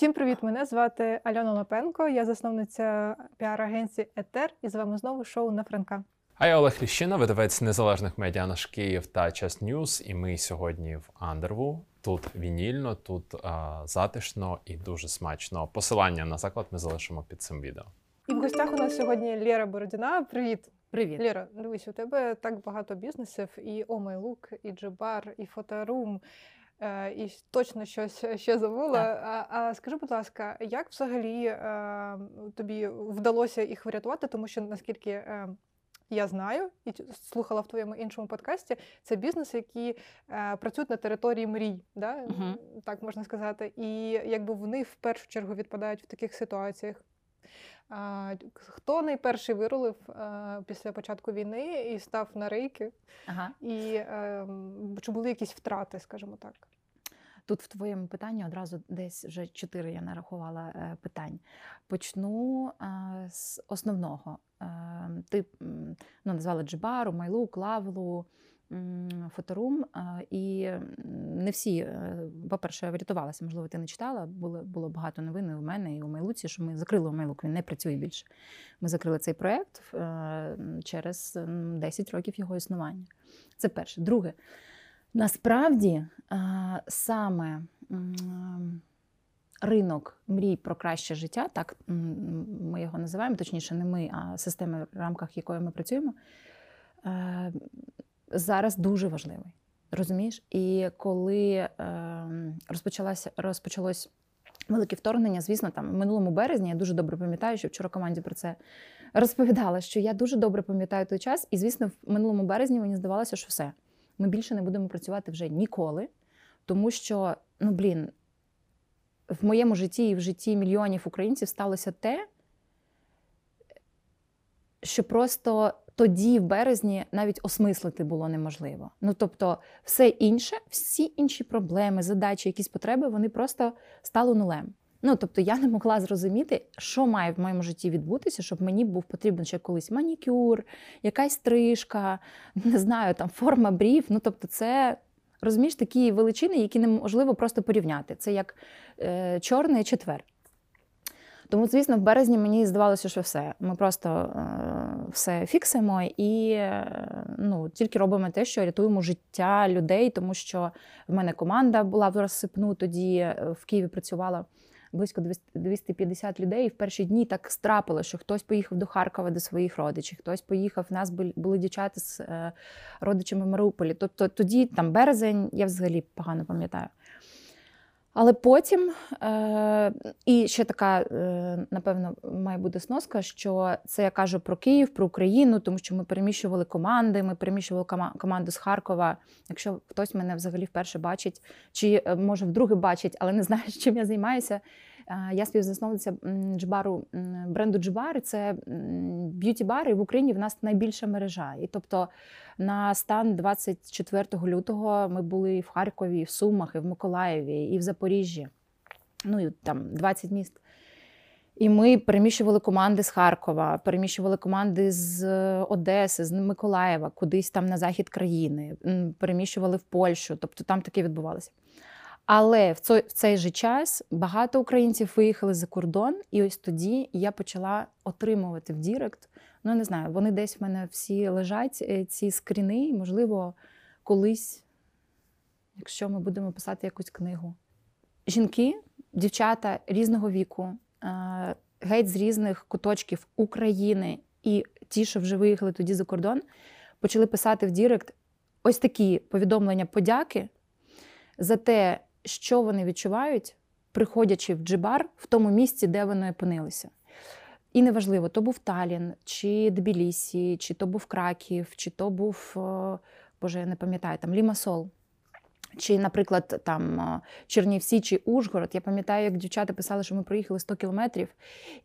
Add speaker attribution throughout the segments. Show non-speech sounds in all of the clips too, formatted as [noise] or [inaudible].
Speaker 1: Всім привіт! Мене звати Альона Лапенко. Я засновниця піар-агенції Етер, і з вами знову шоу на Франка.
Speaker 2: А я Олег Ліщина, видавець незалежних медіа наш Київ та Час News. І ми сьогодні в Андерву. Тут вінільно, тут а, затишно і дуже смачно. Посилання на заклад ми залишимо під цим відео.
Speaker 1: І в гостях у нас сьогодні Лєра Бородіна. Привіт,
Speaker 3: Привіт.
Speaker 1: Лєра. Дивись, у тебе так багато бізнесів: і Oh Look, і G.Bar, і Фоторум. Е, І точно щось ще забула. А, а скажи, будь ласка, як взагалі е, тобі вдалося їх врятувати? Тому що наскільки е, я знаю і слухала в твоєму іншому подкасті, це бізнеси, які е, працюють на території мрій, да?
Speaker 3: Мгм.
Speaker 1: так можна сказати. І якби вони в першу чергу відпадають в таких ситуаціях. Хто найперший вирулив е, після початку війни і став на рейки?
Speaker 3: Ага.
Speaker 1: І е, чи були якісь втрати, скажімо так?
Speaker 3: Тут в твоєму питанні одразу десь вже чотири я нарахувала е, питань. Почну е, з основного. Е, Ти ну, назвала Джибару, Майлук, Лавлу, м, Фоторум. е, І не всі, е, по-перше, я врятувалася, можливо, ти не читала. Було, було багато новин і у мене, і у Майлуці, що ми закрили Майлук, він не працює більше. Ми закрили цей проєкт е, через 10 років його існування. Це перше. Друге. Насправді саме ринок мрій про краще життя, так ми його називаємо, точніше, не ми, а система, в рамках якої ми працюємо, зараз дуже важливий. Розумієш? І коли е, розпочалося, розпочалось велике вторгнення, звісно, там в минулому березні я дуже добре пам'ятаю, що вчора команді про це розповідала, що я дуже добре пам'ятаю той час, і звісно, в минулому березні мені здавалося, що все ми більше не будемо працювати вже ніколи, тому що, ну блін, в моєму житті і в житті мільйонів українців сталося те, що просто тоді, в березні, навіть осмислити було неможливо. Ну тобто, все інше, всі інші проблеми, задачі, якісь потреби, вони просто стали нулем. Ну, тобто я не могла зрозуміти, що має в моєму житті відбутися, щоб мені був потрібен ще колись манікюр, якась стрижка, не знаю, там форма брів. Ну, тобто, це розумієш такі величини, які неможливо просто порівняти. Це як е, чорний четвер. Тому, звісно, в березні мені здавалося, що все. Ми просто е, все фіксимо і е, ну, тільки робимо те, що рятуємо життя людей, тому що в мене команда була в розсипну, тоді е, в Києві працювала близько 250 людей. І в перші дні так страпило, що хтось поїхав до Харкова до своїх родичів, хтось поїхав. У нас були, дівчата з родичами в Маріуполі. Тобто тоді, там березень, я взагалі погано пам'ятаю. Але потім, е, і ще така, е, напевно, має бути сноска, що це я кажу про Київ, про Україну, тому що ми переміщували команди, ми переміщували кома- команду з Харкова. Якщо хтось мене взагалі вперше бачить, чи е, може вдруге бачить, але не знає, [laughs] чим я займаюся. Е, Я співзасновниця G.Bar у бренду G.Bar. Це б'юті-бар, і в Україні в нас найбільша мережа. І тобто на стан 24 лютого ми були в Харкові, в Сумах, і в Миколаєві, і в Запоріжжі. Ну і там 20 міст. І ми переміщували команди з Харкова, переміщували команди з Одеси, з Миколаєва, кудись там на захід країни, переміщували в Польщу. Тобто там таке відбувалося. Але в цей, в цей же час багато українців виїхали за кордон, і ось тоді я почала отримувати в Direct. Ну, не знаю, вони десь в мене всі лежать, е, ці скріни, і, можливо, колись, якщо ми будемо писати якусь книгу. Жінки, дівчата різного віку, е, геть з різних куточків України і ті, що вже виїхали тоді за кордон, почали писати в Direct ось такі повідомлення подяки за те, що вони відчувають, приходячи в G.Bar в тому місці, де вони опинилися. І неважливо, то був Таллінн, чи Тбілісі, чи то був Краків, чи то був, е, Боже, я не пам'ятаю, там Лімасол. Чи, наприклад, там е, Чернівці чи Ужгород. Я пам'ятаю, як дівчата писали, що ми проїхали 100 кілометрів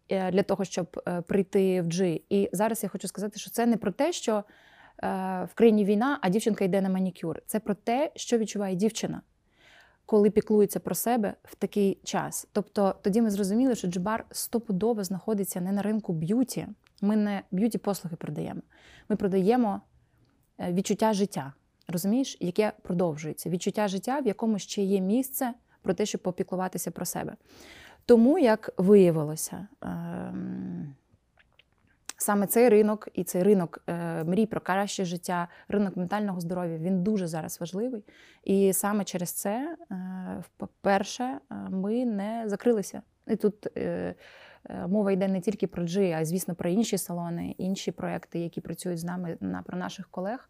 Speaker 3: е, для того, щоб прийти в G. І зараз я хочу сказати, що це не про те, що в країні війна, а дівчинка йде на манікюр. Це про те, що відчуває дівчина, коли піклується про себе в такий час. Тобто тоді ми зрозуміли, що G.Bar стопудово знаходиться не на ринку б'юті. Ми не б'юті послуги продаємо. Ми продаємо е, відчуття життя, розумієш, яке продовжується. Відчуття життя, в якому ще є місце про те, щоб попіклуватися про себе. Тому, як виявилося, ем, саме цей ринок і цей ринок е, мрій про краще життя, ринок ментального здоров'я, він дуже зараз важливий. І саме через це, е, по-перше, е, ми не закрилися. І тут мова йде не тільки про G, а звісно, про інші салони, інші проекти, які працюють з нами на про наших колег.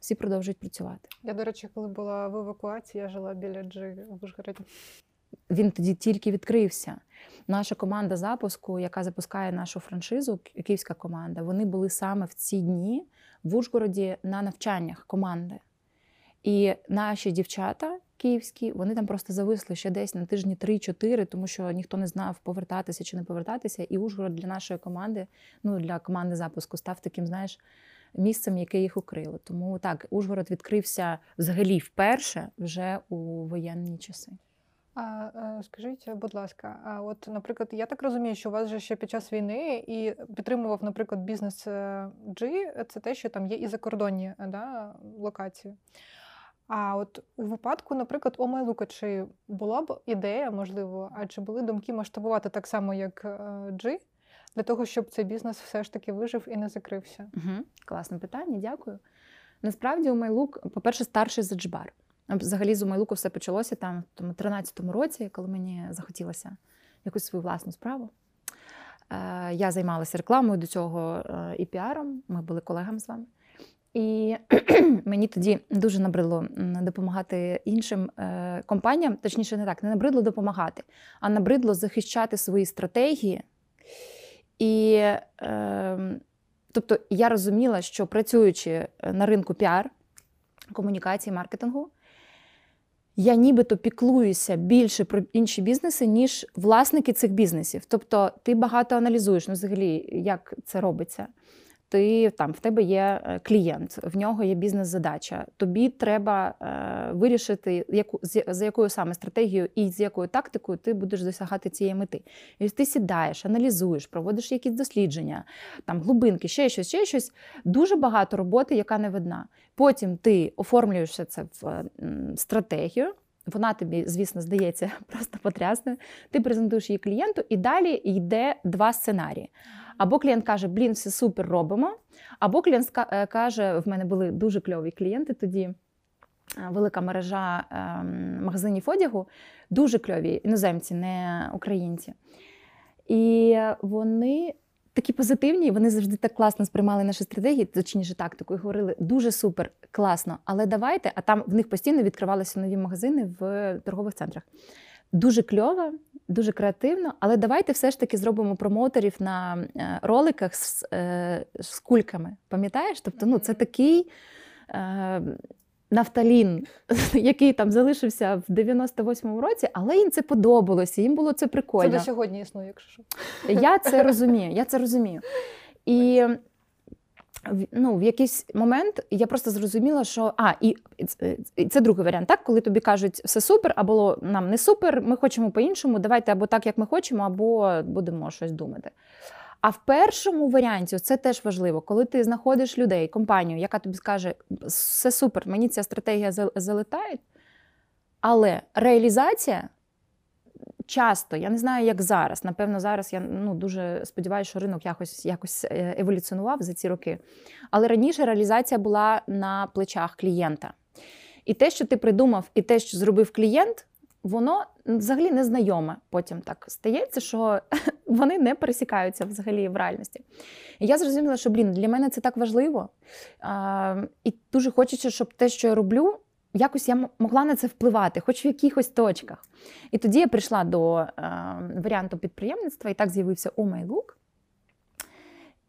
Speaker 3: Всі продовжують працювати.
Speaker 1: Я, до речі, коли була в евакуації, я жила біля Джи в Ужгороді.
Speaker 3: Він тоді тільки відкрився. Наша команда запуску, яка запускає нашу франшизу, київська команда, вони були саме в ці дні в Ужгороді на навчаннях команди. І наші дівчата київські, вони там просто зависли ще десь на тижні 3-4, тому що ніхто не знав, повертатися чи не повертатися. І Ужгород для нашої команди, ну для команди запуску, став таким, знаєш, місцем, яке їх укрило. Тому так, Ужгород відкрився взагалі вперше вже у воєнні часи.
Speaker 1: А скажіть, будь ласка, а от, наприклад, я так розумію, що у вас же ще під час війни і підтримував, наприклад, бізнес е, G, це те, що там є і закордонні е, да, локації. А от у випадку, наприклад, Омайлука, чи була б ідея, можливо, а чи були думки масштабувати так само, як е, G, для того, щоб цей бізнес все ж таки вижив і не закрився?
Speaker 3: Угу. Класне питання, дякую. Насправді, у Майлук, по-перше, старший за Джбар. Взагалі з Умайлуку все почалося там в тому 13-му році, коли мені захотілося якусь свою власну справу. Е, Я займалася рекламою до цього е, і піаром. Ми були колегами з вами. І [clears throat] мені тоді дуже набридло допомагати іншим е, компаніям, точніше, не так, не набридло допомагати, а набридло захищати свої стратегії. І е, тобто я розуміла, що працюючи на ринку піар, комунікації, маркетингу, я нібито піклуюся більше про інші бізнеси, ніж власники цих бізнесів. Тобто ти багато аналізуєш, ну, взагалі, як це робиться. Ти там в тебе є е, клієнт, в нього є бізнес-задача. Тобі треба е, вирішити, яку з, за якою саме стратегією і з якою тактикою ти будеш досягати цієї мети. І ти сідаєш, аналізуєш, проводиш якісь дослідження, там глибинки, ще щось, ще щось. Дуже багато роботи, яка не видна. Потім ти оформлюєш це в стратегію. Вона тобі, звісно, здається [laughs] просто потрясною. Ти презентуєш її клієнту, і далі йде два сценарії. Або клієнт каже, блін, все супер робимо. Або клієнт е, каже: в мене були дуже кльові клієнти тоді. е, Велика мережа ем, магазинів одягу, дуже кльові, іноземці, не українці. І вони такі позитивні, вони завжди так класно сприймали наші стратегії, точніше тактику, і говорили дуже супер, класно. Але давайте, а там в них постійно відкривалися нові магазини в торгових центрах. Дуже кльово, дуже креативно, але давайте все ж таки зробимо промоутерів на е, роликах з, е, з кульками. Пам'ятаєш? Тобто, ну, це такий. Нафталін, [laughs] який там залишився в 98-му році, але їм це подобалося, їм було це прикольно.
Speaker 1: Це до сьогодні існує, якщо що.
Speaker 3: Я це [laughs] розумію, я це розумію. І ну, в якийсь момент я просто зрозуміла, що а, і це другий варіант, так, коли тобі кажуть, все супер, або нам не супер, ми хочемо по-іншому, давайте або так, як ми хочемо, або будемо щось думати. А в першому варіанті це теж важливо, коли ти знаходиш людей, компанію, яка тобі скаже, все супер, мені ця стратегія залетає, але реалізація часто, я не знаю, як зараз. Напевно, зараз я ну, дуже сподіваюся, що ринок якось, якось е, еволюціонував за ці роки. Але раніше реалізація була на плечах клієнта. І те, що ти придумав, і те, що зробив клієнт, воно взагалі незнайоме. Потім так стається, що [laughs] вони не пересікаються взагалі в реальності. І я зрозуміла, що блін, для мене це так важливо. А, і дуже хочеться, щоб те, що я роблю, якось я могла на це впливати, хоч в якихось точках. І тоді я прийшла до е, варіанту підприємництва, і так з'явився Умайлук.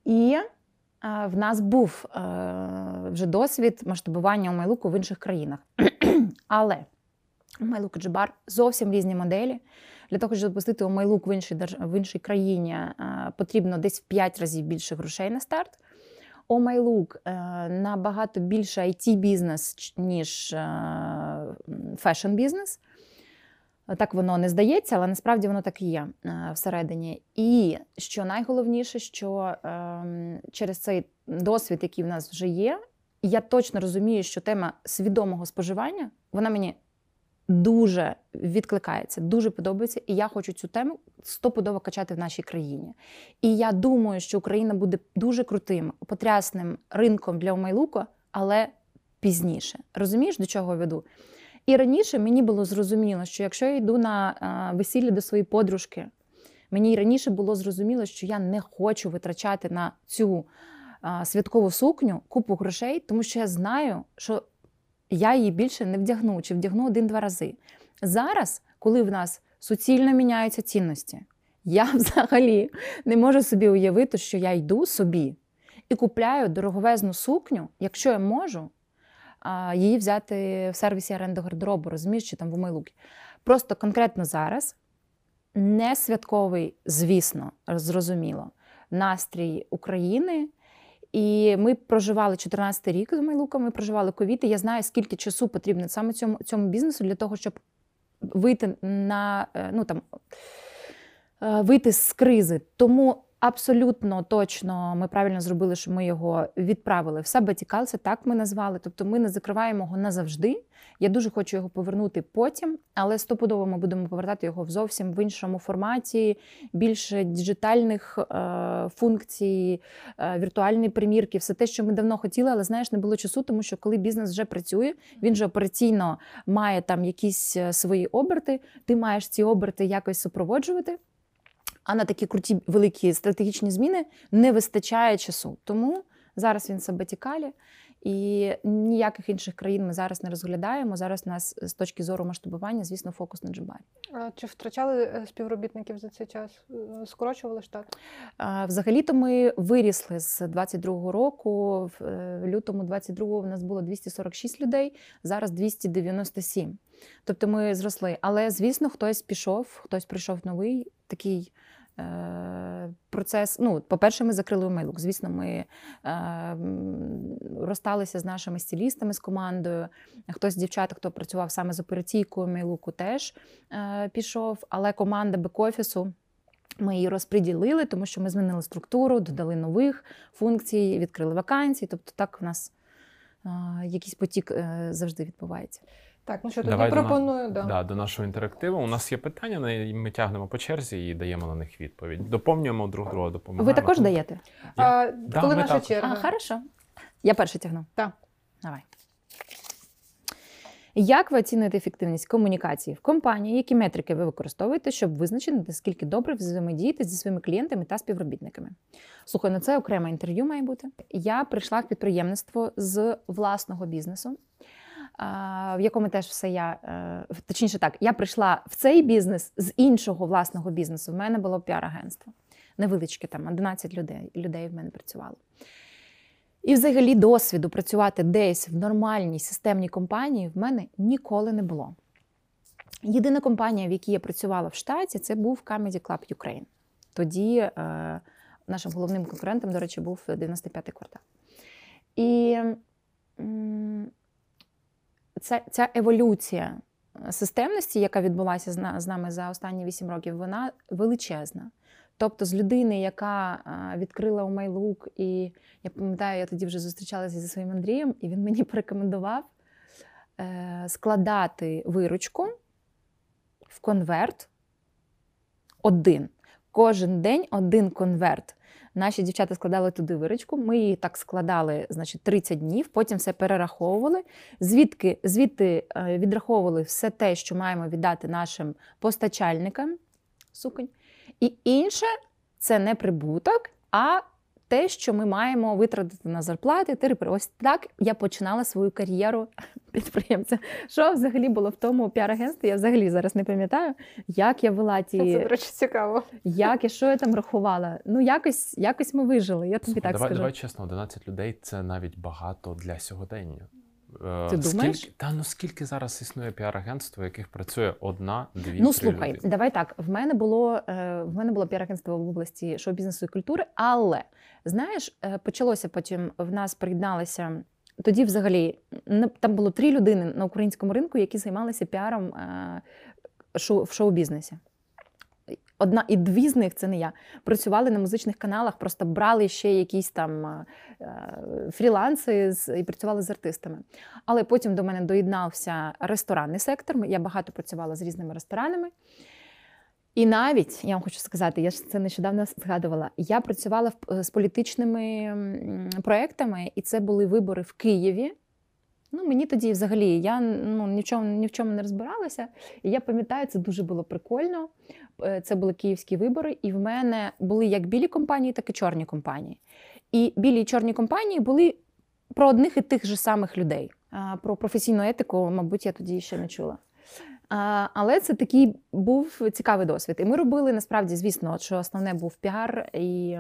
Speaker 3: І е, в нас був е, вже досвід масштабування Умайлуку в інших країнах. [clears throat] Але Умайлук і Джибар зовсім різні моделі. Для того, щоб запустити Умайлук в іншій, в іншій країні, е, потрібно десь в 5 разів більше грошей на старт. Oh My Look е, набагато більше IT бізнес ніж фешн-бізнес. Так воно не здається, але насправді воно так і є е, всередині. І що найголовніше, що через цей досвід, який в нас вже є, я точно розумію, що тема свідомого споживання вона мені дуже відкликається, дуже подобається, і я хочу цю тему стопудово качати в нашій країні. І я думаю, що Україна буде дуже крутим, потрясним ринком для Омайлука, але пізніше. Розумієш, до чого веду? І раніше мені було зрозуміло, що якщо я йду на весілля до своєї подружки, мені раніше було зрозуміло, що я не хочу витрачати на цю святкову сукню купу грошей, тому що я знаю, що я її більше не вдягну чи вдягну один-два рази. Зараз, коли в нас суцільно міняються цінності, я [laughs] взагалі не можу собі уявити, що я йду собі і купляю дороговезну сукню, якщо я можу її взяти в сервісі оренди гардеробу, розумієш, чи там в Умайлукі. Просто конкретно зараз не святковий, звісно, зрозуміло, настрій України. І ми проживали 14 рік з Майлуком, ми проживали ковід, і я знаю, скільки часу потрібно саме цьому, цьому бізнесу для того, щоб вийти на е, ну там е, вийти з кризи. Тому абсолютно точно ми правильно зробили, що ми його відправили в Сабатікал, це так ми назвали. Тобто ми не закриваємо його назавжди. Я дуже хочу його повернути потім, але стопудово ми будемо повертати його в зовсім в іншому форматі, більше діджитальних е, функцій, е, віртуальні примірки, все те, що ми давно хотіли, але знаєш, не було часу, тому що коли бізнес вже працює, він же операційно має там якісь е, свої оберти. Ти маєш ці оберти якось супроводжувати. А на такі круті великі стратегічні зміни не вистачає часу. Тому зараз він в сабатікалі. І ніяких інших країн ми зараз не розглядаємо. Зараз у нас з точки зору масштабування, звісно, фокус на Джибарі.
Speaker 1: А Чи втрачали е, співробітників за цей час? Е, Скорочували штат?
Speaker 3: Взагалі-то ми вирісли з 22-го року. В е, лютому 22-го в нас було 246 людей, зараз 297. Тобто ми зросли. Але, звісно, хтось пішов, хтось прийшов новий такий. Е, Процес, ну, по-перше, ми закрили Умейлук. Звісно, ми е, розсталися з нашими стилістами, з командою. Хтось з дівчат, хто працював саме з операційкою Мейлуку, теж е, пішов. Але команда бек-офісу ми її розподілили, тому що ми змінили структуру, додали нових функцій, відкрили вакансії. Тобто, так в нас е, якийсь потік е, завжди відбувається.
Speaker 1: Так, ну що тоді
Speaker 2: Давай до
Speaker 1: пропоную. Да.
Speaker 2: Да, до нашого інтерактиву. У нас є питання, на які ми тягнемо по черзі і даємо на них відповідь. Доповнюємо друг друга, допомагаємо.
Speaker 3: Ви також даєте?
Speaker 1: А,
Speaker 2: Да,
Speaker 1: коли наша черга?
Speaker 3: А, хорошо. Я перше тягну.
Speaker 1: Так.
Speaker 3: Давай. Як ви оцінюєте ефективність комунікації в компанії? Які метрики ви використовуєте, щоб визначити, наскільки добре взаємодієте зі своїми клієнтами та співробітниками? Слухай, ну це окреме інтерв'ю має бути. Я прийшла в підприємництво з власного бізнесу, в якому теж все я е, точніше так, я прийшла в цей бізнес з іншого власного бізнесу. В мене було піар-агентство. Невеличке там 11 людей, людей в мене працювало. І взагалі досвіду працювати десь в нормальній системній компанії в мене ніколи не було. Єдина компанія, в якій я працювала в штаті, це був Comedy Club Ukraine. Тоді е, нашим головним конкурентом, до речі, був 95-й квартал. І ця, ця еволюція системності, яка відбулася з, нами за останні 8 років, вона величезна. Тобто з людини, яка відкрила у Майлук, і я пам'ятаю, я тоді вже зустрічалася зі своїм Андрієм, і він мені [laughs] порекомендував е, складати виручку в конверт один. Кожен день один конверт. Наші дівчата складали туди виручку. Ми її так складали, значить, 30 днів, потім все перераховували. Звідки, звідти е, відраховували все те, що маємо віддати нашим постачальникам. Суконь. І інше це не прибуток, а те, що ми маємо витратити на зарплати. Тирипи. Ось так я починала свою кар'єру [laughs] підприємця. Що взагалі було в тому піар-агентстві? Я взагалі зараз не пам'ятаю, як я вела ті,
Speaker 1: Це, до речі, цікаво.
Speaker 3: як і що я там рахувала. Ну, якось, якось ми вижили, я тобі так
Speaker 2: давай,
Speaker 3: скажу.
Speaker 2: давай чесно, 11 людей це навіть багато для сьогодення. Е,
Speaker 3: Ти думаєш?
Speaker 2: Скільки, та ну скільки зараз існує піар-агентство, яких працює одна, дві,
Speaker 3: Ну, слухай,
Speaker 2: людини?
Speaker 3: давай так. В мене було е, в мене було піар-агентство в області шоу-бізнесу і культури, але знаєш, е, почалося потім в нас приєдналися. Тоді, взагалі, там було три людини на українському ринку, які займалися піаром е, в шоу-бізнесі. одна і дві з них це не я. Працювали на музичних каналах, просто брали ще якісь там е, фріланси і працювали з артистами. Але потім до мене доєднався ресторанний сектор. Я багато працювала з різними ресторанами. І навіть я вам хочу сказати, я ж це нещодавно згадувала. Я працювала з політичними проектами, і це були вибори в Києві. Ну, мені тоді взагалі я ну, ні, в чому, ні в чому не розбиралася. І я пам'ятаю, це дуже було прикольно. Е, Це були київські вибори, і в мене були як білі кампанії, так і чорні кампанії. І білі і чорні кампанії були про одних і тих же самих людей. А Про професійну етику, мабуть, я тоді ще не чула. Але це такий був цікавий досвід. І ми робили насправді, звісно, що основне був піар і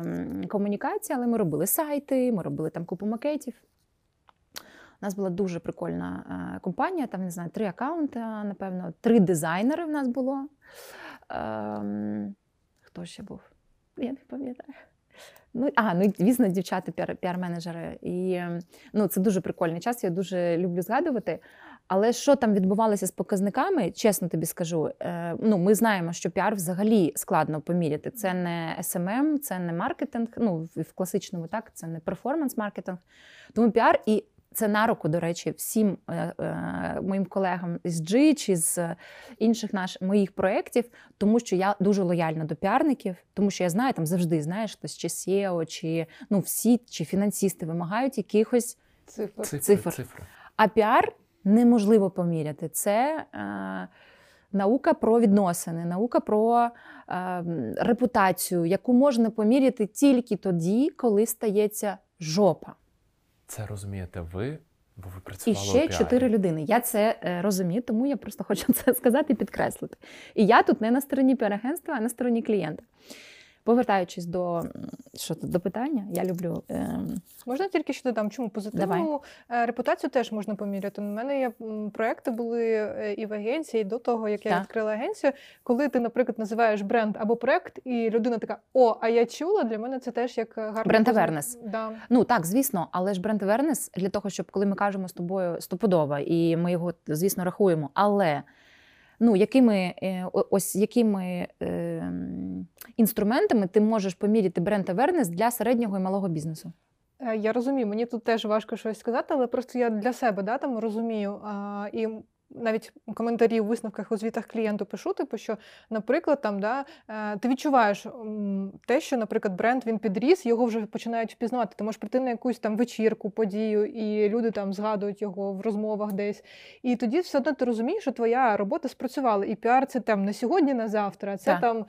Speaker 3: комунікація, але ми робили сайти, ми робили там купу макетів. У нас була дуже прикольна е, компанія, там не знаю, три аккаунти, напевно, три дизайнери в нас було. Ем, хто ще був? Я не пам'ятаю. Ну, а, ну звісно, дівчата, піар- піар-менеджери. І ну, це дуже прикольний час, я дуже люблю згадувати. Але що там відбувалося з показниками, чесно тобі скажу, е, ну, ми знаємо, що піар взагалі складно поміряти. Це не SMM, це не маркетинг, ну, в, класичному так, це не performance-маркетинг. Тому піар і це на руку, до речі, всім е, е, моїм колегам із G чи з інших наш, моїх проєктів, тому що я дуже лояльна до піарників, тому що я знаю, там завжди знаєш, хтось чи CEO, чи ну, всі, чи фінансісти вимагають якихось
Speaker 1: Цифр.
Speaker 3: Цифр.
Speaker 2: цифри.
Speaker 3: а піар неможливо поміряти. Це е, наука про відносини, наука про е, репутацію, яку можна поміряти тільки тоді, коли стається жопа.
Speaker 2: Це розумієте ви, бо ви
Speaker 3: І
Speaker 2: працювали у
Speaker 3: ще чотири людини. Я це е, розумію, тому я просто хочу [laughs] це сказати і підкреслити. І я тут не на стороні піарагентства, а на стороні клієнта. Повертаючись до, що тут, до питання, я люблю. ем,
Speaker 1: Можна тільки ще додам, чому позитивну е, репутацію теж можна поміряти. У мене є проекти були е, і в агенції, і до того, як я
Speaker 3: Так.
Speaker 1: відкрила агенцію. Коли ти, наприклад, називаєш бренд або проект, і людина така: О, а я чула, для мене це теж як е, гарна
Speaker 3: Бренд awareness.
Speaker 1: Да.
Speaker 3: Ну так, звісно, але ж бренд awareness для того, щоб коли ми кажемо з тобою стопудово, і ми його, звісно, рахуємо. Але ну, якими, е, ось якими е, інструментами ти можеш поміряти бренд awareness для середнього і малого бізнесу?
Speaker 1: Е, Я розумію, мені тут теж важко щось сказати, але просто я для себе да, там розумію. А, і навіть коментарі у висновках у звітах клієнту пишу, типу, що, наприклад, там, да, е, ти відчуваєш те, що, наприклад, бренд він підріс, його вже починають впізнавати. Ти можеш прийти на якусь там вечірку, подію, і люди там згадують його в розмовах десь. І тоді все одно ти розумієш, що твоя робота спрацювала. І піар це там не сьогодні, на завтра, це
Speaker 3: Так.
Speaker 1: там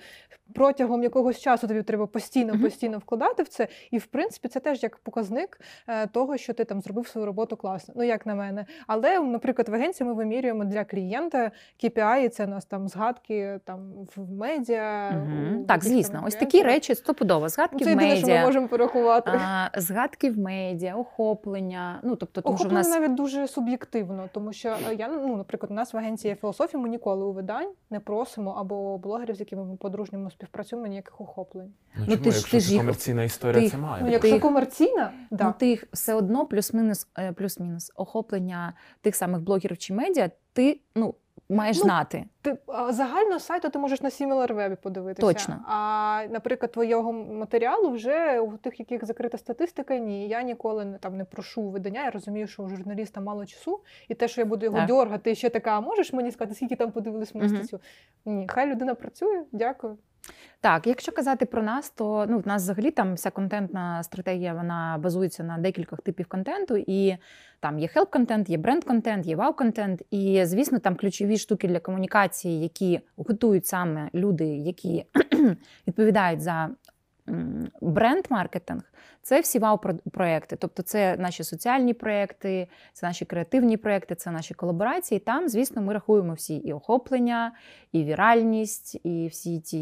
Speaker 1: протягом якогось часу тобі треба постійно, постійно вкладати в це. І в принципі, це теж як показник е, того, що ти там зробив свою роботу класно. Ну як на мене. Але, наприклад, в агенції ми вимірюємо для клієнта KPI, це у нас там згадки там в медіа.
Speaker 3: Мгм.
Speaker 1: у
Speaker 3: Так, звісно,
Speaker 1: там
Speaker 3: ось такі речі стопудово.
Speaker 1: Ну,
Speaker 3: Згадки
Speaker 1: Це
Speaker 3: в
Speaker 1: єдине, що ми можемо порахувати.
Speaker 3: а, згадки в медіа, охоплення. Ну тобто, тому що в
Speaker 1: Охоплення
Speaker 3: нас
Speaker 1: навіть дуже суб'єктивно, тому що е, я ну, наприклад, у нас в агенції є філософія, ми ніколи у видань не просимо або блогерів, з якими ми по-дружньому співпрацюємо, ніяких охоплень.
Speaker 2: Ну,
Speaker 3: Ну,
Speaker 2: чому,
Speaker 3: ти ж-
Speaker 2: якщо
Speaker 3: ти ж
Speaker 2: комерційна історія,
Speaker 3: ти-
Speaker 2: це має.
Speaker 1: Ну, якщо
Speaker 3: їх-
Speaker 1: комерційна, да.
Speaker 3: Ну, ти їх все одно плюс-мінус, е, плюс-мінус охоплення тих самих блогерів чи медіа, ти ну, маєш
Speaker 1: Ну,
Speaker 3: знати.
Speaker 1: Ти загально сайту ти можеш на SimilarWeb подивитися.
Speaker 3: Точно.
Speaker 1: А, наприклад, твоєго матеріалу вже у тих, яких закрита статистика, ні. Я ніколи не там не прошу видання. Я розумію, що у журналіста мало часу, і те, що я буду його
Speaker 3: Так.
Speaker 1: дергати, і ще така, а можеш мені сказати, скільки там подивились мою
Speaker 3: угу.
Speaker 1: статтю? Ні, хай людина працює. Дякую.
Speaker 3: Так, якщо казати про нас, то ну, в нас взагалі там вся контентна стратегія вона базується на декількох типів контенту, і там є хелп-контент, є бренд-контент, є вау-контент. І, звісно, там ключові штуки для комунікації, які готують саме люди, які [clears throat] відповідають за бренд-маркетинг, це всі вау-проекти. Тобто, це наші соціальні проекти, це наші креативні проекти, це наші колаборації. Там, звісно, ми рахуємо всі і охоплення, і віральність, і всі ті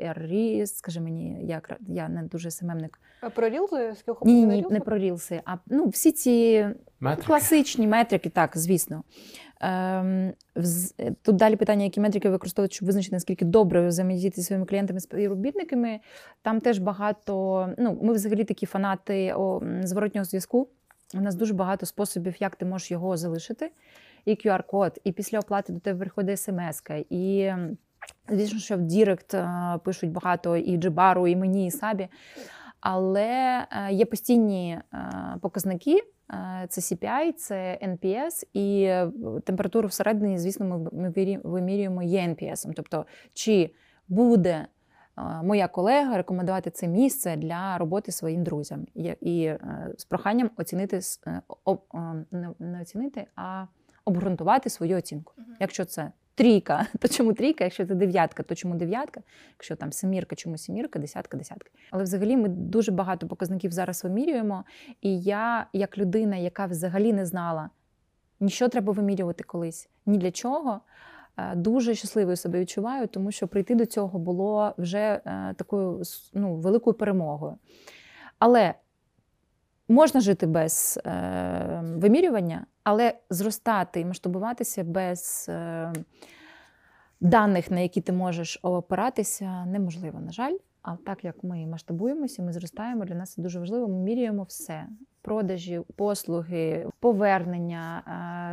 Speaker 3: RE, скажи мені, я, я не дуже семемник.
Speaker 1: А про рілзи
Speaker 3: Ні, ні, ні, не про рілси, а ну, всі ці
Speaker 2: Метрики.
Speaker 3: класичні метрики, так, звісно. Ем, вз- тут далі питання, які метрики використовують, щоб визначити, наскільки добре взаємодіяти зі своїми клієнтами співробітниками. Там теж багато. Ну, ми взагалі такі фанати зворотнього зв'язку. У нас дуже багато способів, як ти можеш його залишити. І QR-код, і після оплати до тебе приходить смс, і Звісно, що в Direct е, пишуть багато і G.Bar у, і мені, і Сабі. Але е, є постійні е, показники. Е, Це CPI, це NPS, і е, температуру всередині, звісно, ми, вимірюємо є NPS. Тобто, чи буде е, моя колега рекомендувати це місце для роботи своїм друзям. І, з проханням оцінити не оцінити, а обґрунтувати свою оцінку. Якщо це трійка, [laughs] то чому трійка? Якщо це дев'ятка, то чому дев'ятка? Якщо там семірка, чому семірка, десятка, десятка. Але взагалі ми дуже багато показників зараз вимірюємо. І я, як людина, яка взагалі не знала, ні що треба вимірювати колись, ні для чого. е, Дуже щасливою себе відчуваю, тому що прийти до цього було вже е, такою ну, великою перемогою. Але можна жити без е, вимірювання, але зростати і масштабуватися без е, даних, на які ти можеш опиратися, неможливо, на жаль. А так як ми масштабуємося, ми зростаємо, для нас це дуже важливо. Ми міряємо все: продажі, послуги, повернення,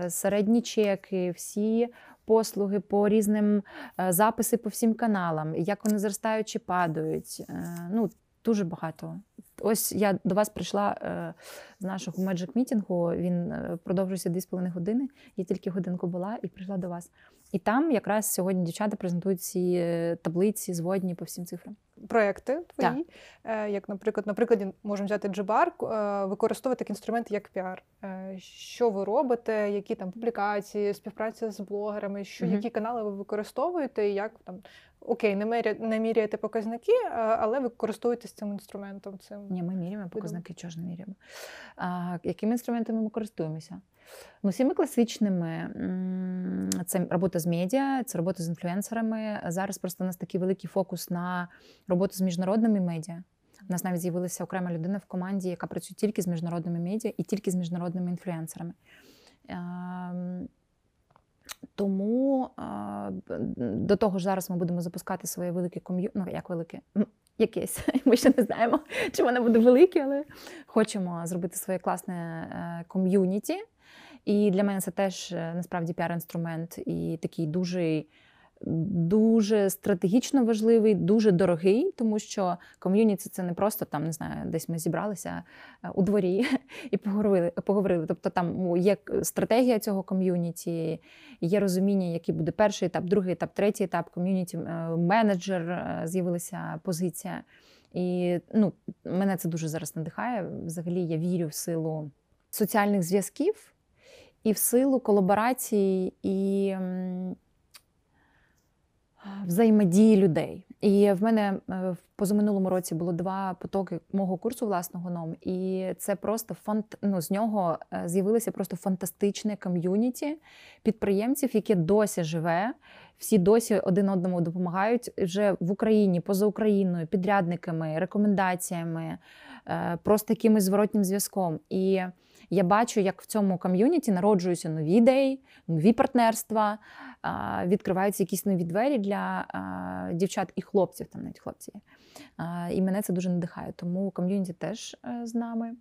Speaker 3: е, середні чеки, всі послуги по різним е, записи по всім каналам, як вони зростають чи падають. Е, Ну, дуже багато. Ось я до вас прийшла е, з нашого magic мітингу. Він е, продовжується 2,5 години. Я тільки годинку була і прийшла до вас. І там якраз сьогодні дівчата презентують ці е, таблиці, зводні по всім цифрам.
Speaker 1: проекти твої, е, як, наприклад, на прикладі можемо взяти G.Bar, використовувати інструмент як піар. Що ви робите, які там публікації, співпраця з блогерами, що
Speaker 3: Мгм.
Speaker 1: які канали ви використовуєте, і як там окей, не міря, не міряєте показники, але ви користуєтесь цим інструментом. Цим
Speaker 3: Ні, ми міряємо показники, чого ж не міряємо. Якими інструментами ми користуємося? Ну, всіми класичними це робота з медіа, це робота з інфлюенсерами. Зараз просто у нас такий великий фокус на роботу з міжнародними медіа. У нас навіть з'явилася окрема людина в команді, яка працює тільки з міжнародними медіа і тільки з міжнародними інфлюенсерами. Тому до того ж зараз ми будемо запускати своє велике ком'ю... Ну, як велике? Якесь. [laughs] Ми ще не знаємо, чи воно буде велике, але хочемо зробити своє класне е, ком'юніті. І для мене це теж е, насправді піар-інструмент і такий дуже, дуже стратегічно важливий, дуже дорогий, тому що ком'юніті це не просто там, не знаю, десь ми зібралися е, у дворі [laughs] і поговорили. поговорили. Тобто там є стратегія цього ком'юніті, є розуміння, який буде перший етап, другий етап, третій етап, ком'юніті е, менеджер, е, з'явилася позиція. І ну, мене це дуже зараз надихає. Взагалі я вірю в силу соціальних зв'язків і в силу колаборації і взаємодії людей. І в мене е, в позаминулому році було два потоки мого курсу власного ном, і це просто фант... ну, з нього е, з'явилося просто фантастичне ком'юніті підприємців, яке досі живе. Всі досі один одному допомагають вже в Україні, поза Україною, підрядниками, рекомендаціями, е, просто якимось зворотнім зв'язком. І я бачу, як в цьому ком'юніті народжуються нові ідеї, нові партнерства, відкриваються якісь нові двері для дівчат і хлопців, там навіть хлопці. І мене це дуже надихає. Тому ком'юніті теж е, з нами.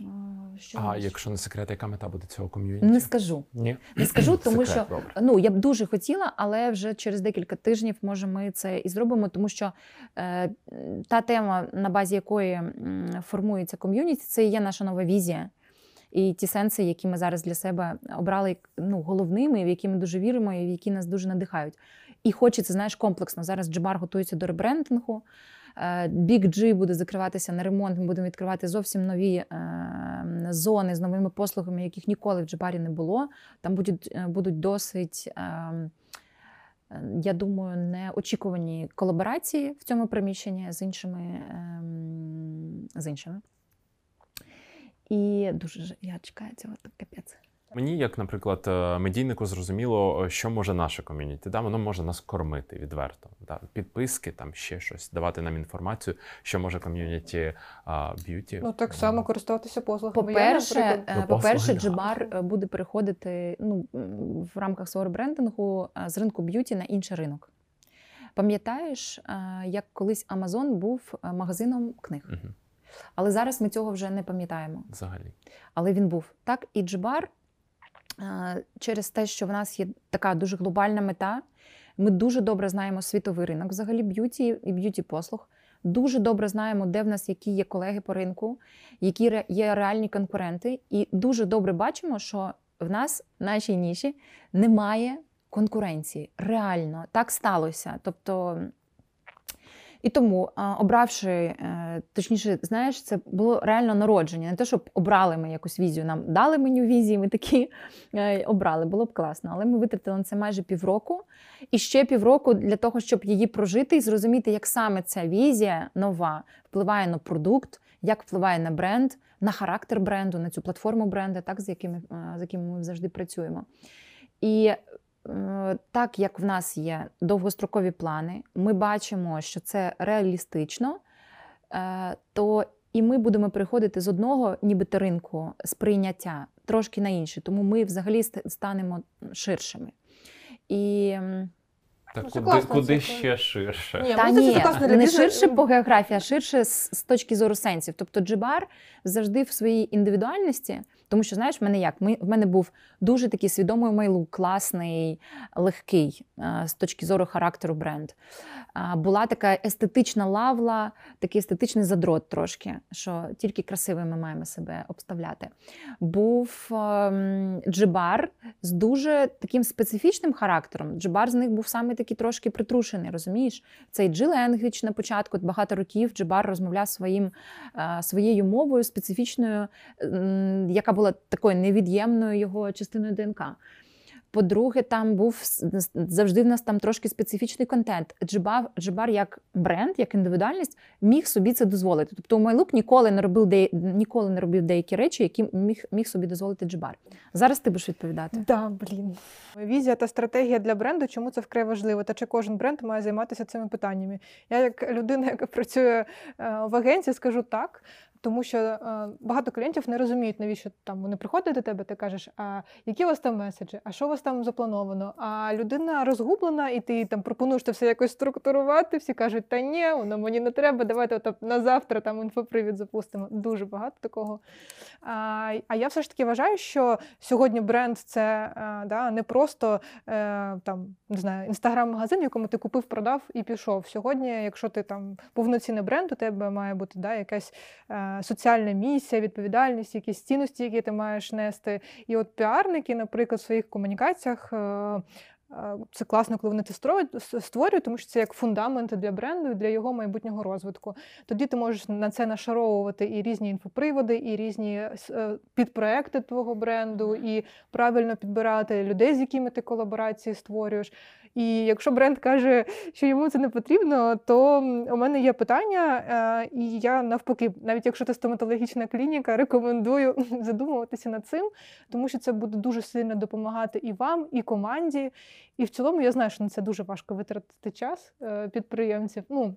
Speaker 3: А, Що
Speaker 2: А якщо не секрет, яка мета буде цього ком'юніті?
Speaker 3: не скажу.
Speaker 2: Ні.
Speaker 3: Не скажу, [clears throat] тому
Speaker 2: Секрет,
Speaker 3: що
Speaker 2: добре.
Speaker 3: ну я б дуже хотіла, але вже через декілька тижнів може ми це і зробимо, тому що е, та тема, на базі якої формується ком'юніті, це і є наша нова візія. І ті сенси, які ми зараз для себе обрали ну, головними, в які ми дуже віримо, і в які нас дуже надихають. І хочеться, знаєш, комплексно. Зараз Джибар готується до ребрендингу. Е, Big G буде закриватися на ремонт. Ми будемо відкривати зовсім нові е, зони з новими послугами, яких ніколи в Джибарі не було. Там будуть, е, будуть досить. е, е, Я думаю, неочікувані колаборації в цьому приміщенні з іншими. ем, З іншими. І дуже я чекаю цього капець.
Speaker 2: Мені, як, наприклад, е, медійнику, зрозуміло, е, що може наше ком'юніті. Да? Воно може нас кормити відверто. Да? Підписки, там ще щось, давати нам інформацію, що може ком'юніті б'юті.
Speaker 1: Ну так само користуватися послугами.
Speaker 3: По-перше, е,
Speaker 2: Ну,
Speaker 3: по-перше,
Speaker 2: послуги.
Speaker 3: G.Bar е, буде переходити ну, в рамках свого брендингу з ринку б'юті на інший ринок. Пам'ятаєш, е, як колись Amazon був е, магазином книг,
Speaker 2: Мгм.
Speaker 3: але зараз ми цього вже не пам'ятаємо.
Speaker 2: Взагалі.
Speaker 3: Але він був так. І G.Bar е, через те, що в нас є така дуже глобальна мета, Ми дуже добре знаємо світовий ринок, взагалі б'юті і б'юті послуг. Дуже добре знаємо, де в нас які є колеги по ринку, які є реальні конкуренти, і дуже добре бачимо, що в нас в нашій ніші немає конкуренції. Реально так сталося. Тобто, і тому, обравши, е, точніше, знаєш, це було реально народження. Не те, щоб обрали ми якусь візію, нам дали меню візії, ми такі е, обрали, було б класно. Але ми витратили на це майже півроку. І ще півроку для того, щоб її прожити і зрозуміти, як саме ця візія нова впливає на продукт, як впливає на бренд, на характер бренду, на цю платформу бренду, так, з якими, е, з якими ми завжди працюємо. І так як в нас є довгострокові плани, ми бачимо, що це реалістично, е, то і ми будемо переходити з одного, нібито ринку сприйняття трошки на інший. Тому ми взагалі станемо ширшими. І м,
Speaker 2: Та
Speaker 1: Ну, це
Speaker 2: куди,
Speaker 1: класно,
Speaker 2: куди
Speaker 1: це
Speaker 2: ще ширше?
Speaker 1: Ні,
Speaker 3: та ні,
Speaker 1: це класно
Speaker 3: не ширше по географії, а ширше з, з точки зору сенсів. Тобто джибар завжди в своїй індивідуальності, тому що знаєш, в мене як? Ми, в мене був дуже такий свідомий мейлук, класний, легкий е, з точки зору характеру бренд. Була така естетична лавла, такий естетичний задрот трошки, що тільки красивими маємо себе обставляти. Був ем, джибар з дуже таким специфічним характером. Джибар з них був саме такий трошки притрушений, розумієш? Цей Джил Енгвіч на початку багато років Джибар розмовляв своїм, е, своєю мовою специфічною, яка була такою невід'ємною його частиною ДНК. По-друге, там був завжди в нас там трошки специфічний контент. Джибар, Джибар як бренд, як індивідуальність міг собі це дозволити. Тобто Майлук ніколи не робив де, ніколи не робив деякі речі, які міг, міг собі дозволити Джибар. Зараз ти будеш відповідати.
Speaker 1: Да, блін. Візія та стратегія для бренду, чому це вкрай важливо? Та чи кожен бренд має займатися цими питаннями? Я, як людина, яка працює е, в агенції, скажу так. Тому що е, багато клієнтів не розуміють, навіщо там вони приходять до тебе, ти кажеш, а які у вас там меседжі, а що у вас там заплановано? А людина розгублена, і ти там пропонуєш це все якось структурувати. Всі кажуть, та ні, воно мені не треба, давайте от, на завтра там інфопривід запустимо. Дуже багато такого. А, а я все ж таки вважаю, що сьогодні бренд це е, да, не просто е, там, не знаю, інстаграм-магазин, якому ти купив, продав і пішов. Сьогодні, якщо ти там повноцінний бренд, у тебе має бути да, якась е, соціальна місія, відповідальність, якісь цінності, які ти маєш нести. І от піарники, наприклад, в своїх комунікаціях. е, е, Це класно, коли вони це створюють, тому що це як фундамент для бренду, і для його майбутнього розвитку. Тоді ти можеш на це нашаровувати і різні інфоприводи, і різні е, підпроекти твого бренду, і правильно підбирати людей, з якими ти колаборації створюєш. І якщо бренд каже, що йому це не потрібно, то у мене є питання, е, і я навпаки, навіть якщо це стоматологічна клініка, рекомендую [laughs] задумуватися над цим, тому що це буде дуже сильно допомагати і вам, і команді. І в цілому я знаю, що на це дуже важко витратити час е, підприємців. Ну,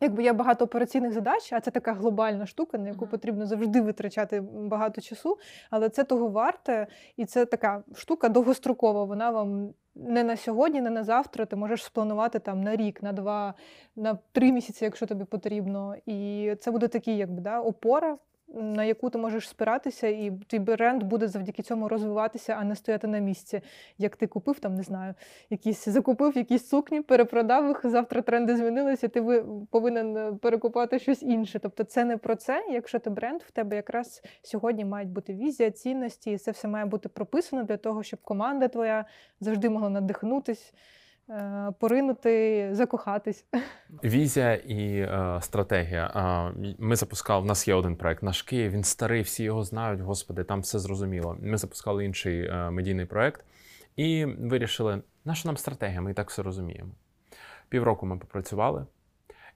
Speaker 1: Якби є багато операційних задач, а це така глобальна штука, на яку потрібно завжди витрачати багато часу, але це того варте, і це така штука довгострокова. Вона вам не на сьогодні, не на завтра. Ти можеш спланувати там на рік, на два, на три місяці, якщо тобі потрібно. І це буде такий, якби да, опора. На яку ти можеш спиратися, і твій бренд буде завдяки цьому розвиватися, а не стояти на місці. Як ти купив, там не знаю, якісь закупив якісь сукні, перепродав їх. Завтра тренди змінилися. Ти ви повинен е, перекупати щось інше. Тобто, це не про це. Якщо ти бренд, в тебе якраз сьогодні мають бути візія, цінності, і це все має бути прописано для того, щоб команда твоя завжди могла надихнутись, поринути, закохатись.
Speaker 2: Візія і е, стратегія. Е, ми запускали, в нас є один проект наш Київ, він старий, всі його знають, господи, там все зрозуміло. Ми запускали інший е, медійний проект і вирішили, наша нам стратегія, ми і так все розуміємо. Півроку ми попрацювали,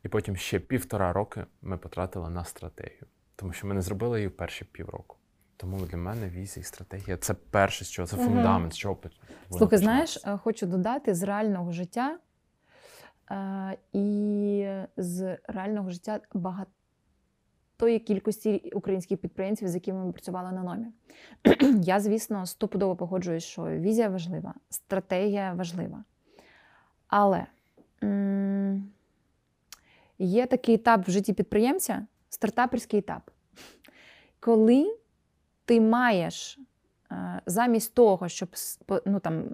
Speaker 2: і потім ще півтора роки ми потратили на стратегію, тому що ми не зробили її в перші півроку. Тому для мене візія і стратегія це перше, з чого це фундамент, з чого
Speaker 3: Слухай, знаєш, е, хочу додати з реального життя е, і з реального життя багатої кількості українських підприємців, з якими ми працювали на номі. [clears throat] Я, звісно, стопудово погоджуюсь, що візія важлива, стратегія важлива. Але м, є такий етап в житті підприємця стартаперський етап, коли ти маєш е, замість того, щоб ну, там,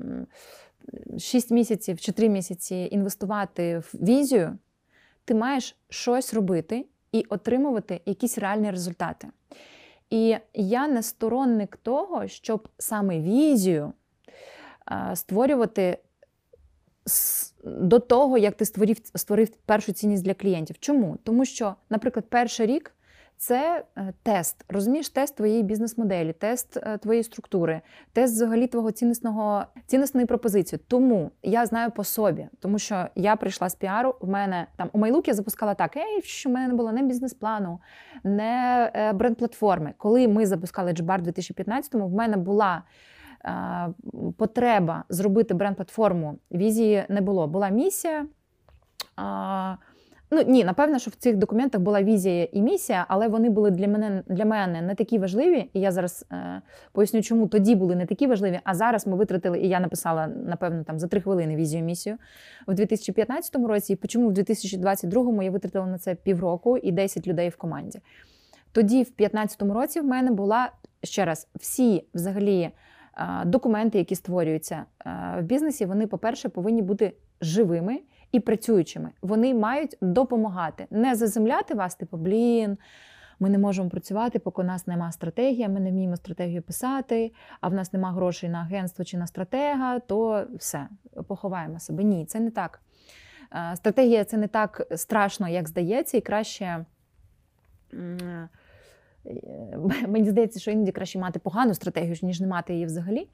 Speaker 3: 6 місяців чи 3 місяці інвестувати в візію, ти маєш щось робити і отримувати якісь реальні результати. І я не сторонник того, щоб саме візію створювати до того, як ти створив, створив першу цінність для клієнтів. Чому? Тому що, наприклад, перший рік це е, тест. Розумієш, тест твоєї бізнес-моделі, тест е, твоєї структури, тест взагалі твого цінностного цінностної пропозиції. Тому я знаю по собі, тому що я прийшла з піару. В мене там у Майлук я запускала так: ей, що в мене не було не бізнес-плану, не е, бренд-платформи. Коли ми запускали Джбар 2015-му, в мене була. Потреба зробити бренд-платформу візії не було. Була місія. Ну ні, напевно, що в цих документах була візія і місія, але вони були для мене для мене не такі важливі. І я зараз е, поясню, чому тоді були не такі важливі. А зараз ми витратили, і я написала напевно там за три хвилини візію і місію в 2015 році. І чому в 2022 я витратила на це півроку і 10 людей в команді. Тоді, в 2015 році, в мене була ще раз всі взагалі е, документи, які створюються е, в бізнесі, вони, по-перше, повинні бути живими і працюючими. Вони мають допомагати, не заземляти вас, типу, блін. Ми не можемо працювати, поки у нас нема стратегії, ми не вміємо стратегію писати, а в нас нема грошей на агентство чи на стратега, то все, поховаємо себе. Ні, це не так. Е, Стратегія це не так страшно, як здається, і краще. е, Мені здається, що іноді краще мати погану стратегію, ніж не мати її взагалі.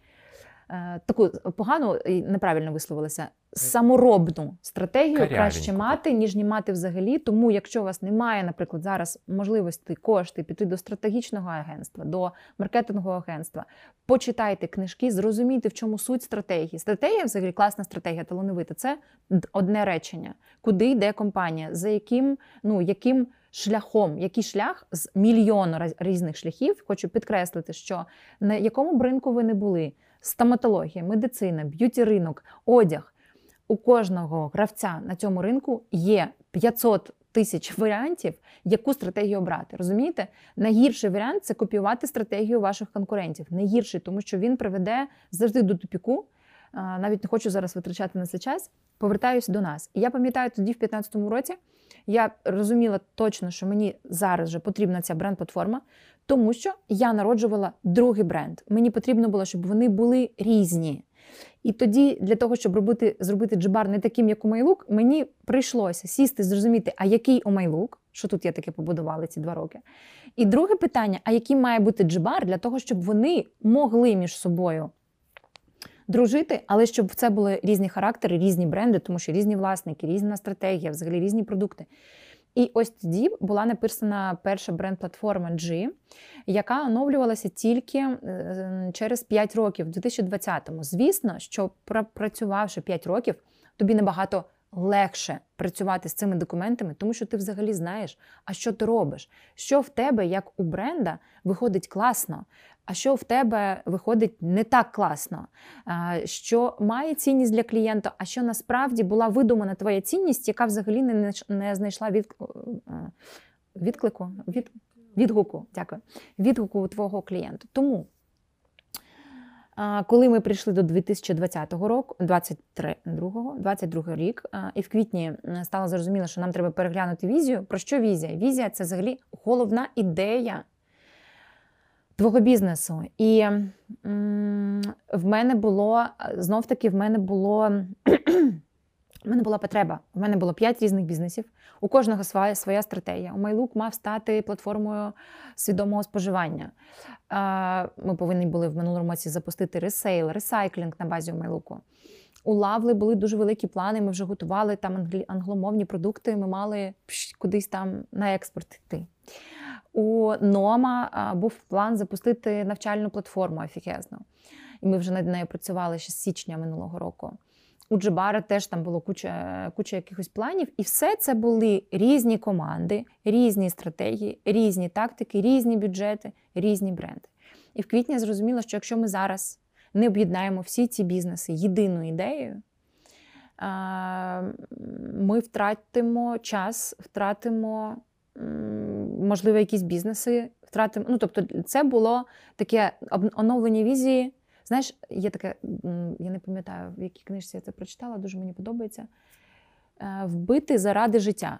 Speaker 3: Е, Таку погану і неправильно висловилася. Саморобну стратегію краще мати, ніж не мати взагалі. Тому, якщо у вас немає, наприклад, зараз можливості кошти піти до стратегічного агентства, до маркетингового агентства, почитайте книжки, зрозумійте, в чому суть стратегії. Стратегія, взагалі, класна стратегія, талановита. Це одне речення. Куди йде компанія, за яким, ну, яким шляхом, який шлях з мільйону різних шляхів. Хочу підкреслити, що на якому б ринку ви не були: стоматологія, медицина, б'юті ринок, одяг. У кожного гравця на цьому ринку є 500 тисяч варіантів, яку стратегію обрати. Розумієте? Найгірший варіант це копіювати стратегію ваших конкурентів. Найгірший, тому що він приведе завжди до тупіку. Навіть не хочу зараз витрачати на це час. Повертаюся до нас. І я пам'ятаю, тоді, в 2015 році, я розуміла точно, що мені зараз вже потрібна ця бренд-платформа, тому що я народжувала другий бренд. Мені потрібно було, щоб вони були різні. І тоді, для того, щоб робити, зробити джибар не таким, як у Майлук, мені прийшлося сісти, зрозуміти, а який у Майлук, що тут я таке побудувала ці два роки. І друге питання: а який має бути джибар для того, щоб вони могли між собою дружити, але щоб це були різні характери, різні бренди, тому що різні власники, різна стратегія, взагалі різні продукти. І ось тоді була написана перша бренд-платформа G, яка оновлювалася тільки е, через 5 років, в 2020-му. Звісно, що пропрацювавши 5 років, тобі набагато легше працювати з цими документами, тому що ти взагалі знаєш, а що ти робиш, що в тебе, як у бренда, виходить класно, а що в тебе виходить не так класно, що має цінність для клієнта, а що насправді була видумана твоя цінність, яка взагалі не, знайшла від, е, відклику, від, відгуку. Дякую. Відгуку у твого клієнта. Тому. Коли ми прийшли до 2020 року, 23, 22 рік, і в квітні стало зрозуміло, що нам треба переглянути візію. Про що візія? Візія це взагалі головна ідея твого бізнесу. І в мене було знов таки, в мене було. В мене була потреба. У мене було п'ять різних бізнесів. У кожного своя своя стратегія. UMYLOOK мав стати платформою свідомого споживання. Ми повинні були в минулому році запустити ресейл, ресайклінг на базі у Майлуку. У Лавли були дуже великі плани. Ми вже готували там англомовні продукти. Ми мали кудись там на експорт йти. У Нома був план запустити навчальну платформу офігезну. І ми вже над нею працювали ще з січня минулого року. У Джибара теж там було куча, куча якихось планів, і все це були різні команди, різні стратегії, різні тактики, різні бюджети, різні бренди. І в квітні я зрозуміла, що якщо ми зараз не об'єднаємо всі ці бізнеси єдиною ідеєю, ми втратимо час, втратимо, можливо, якісь бізнеси, втратимо. Ну, тобто, це було таке оновлення візії Знаєш, є таке, я не пам'ятаю, в якій книжці я це прочитала, дуже мені подобається. Е, Вбити заради життя.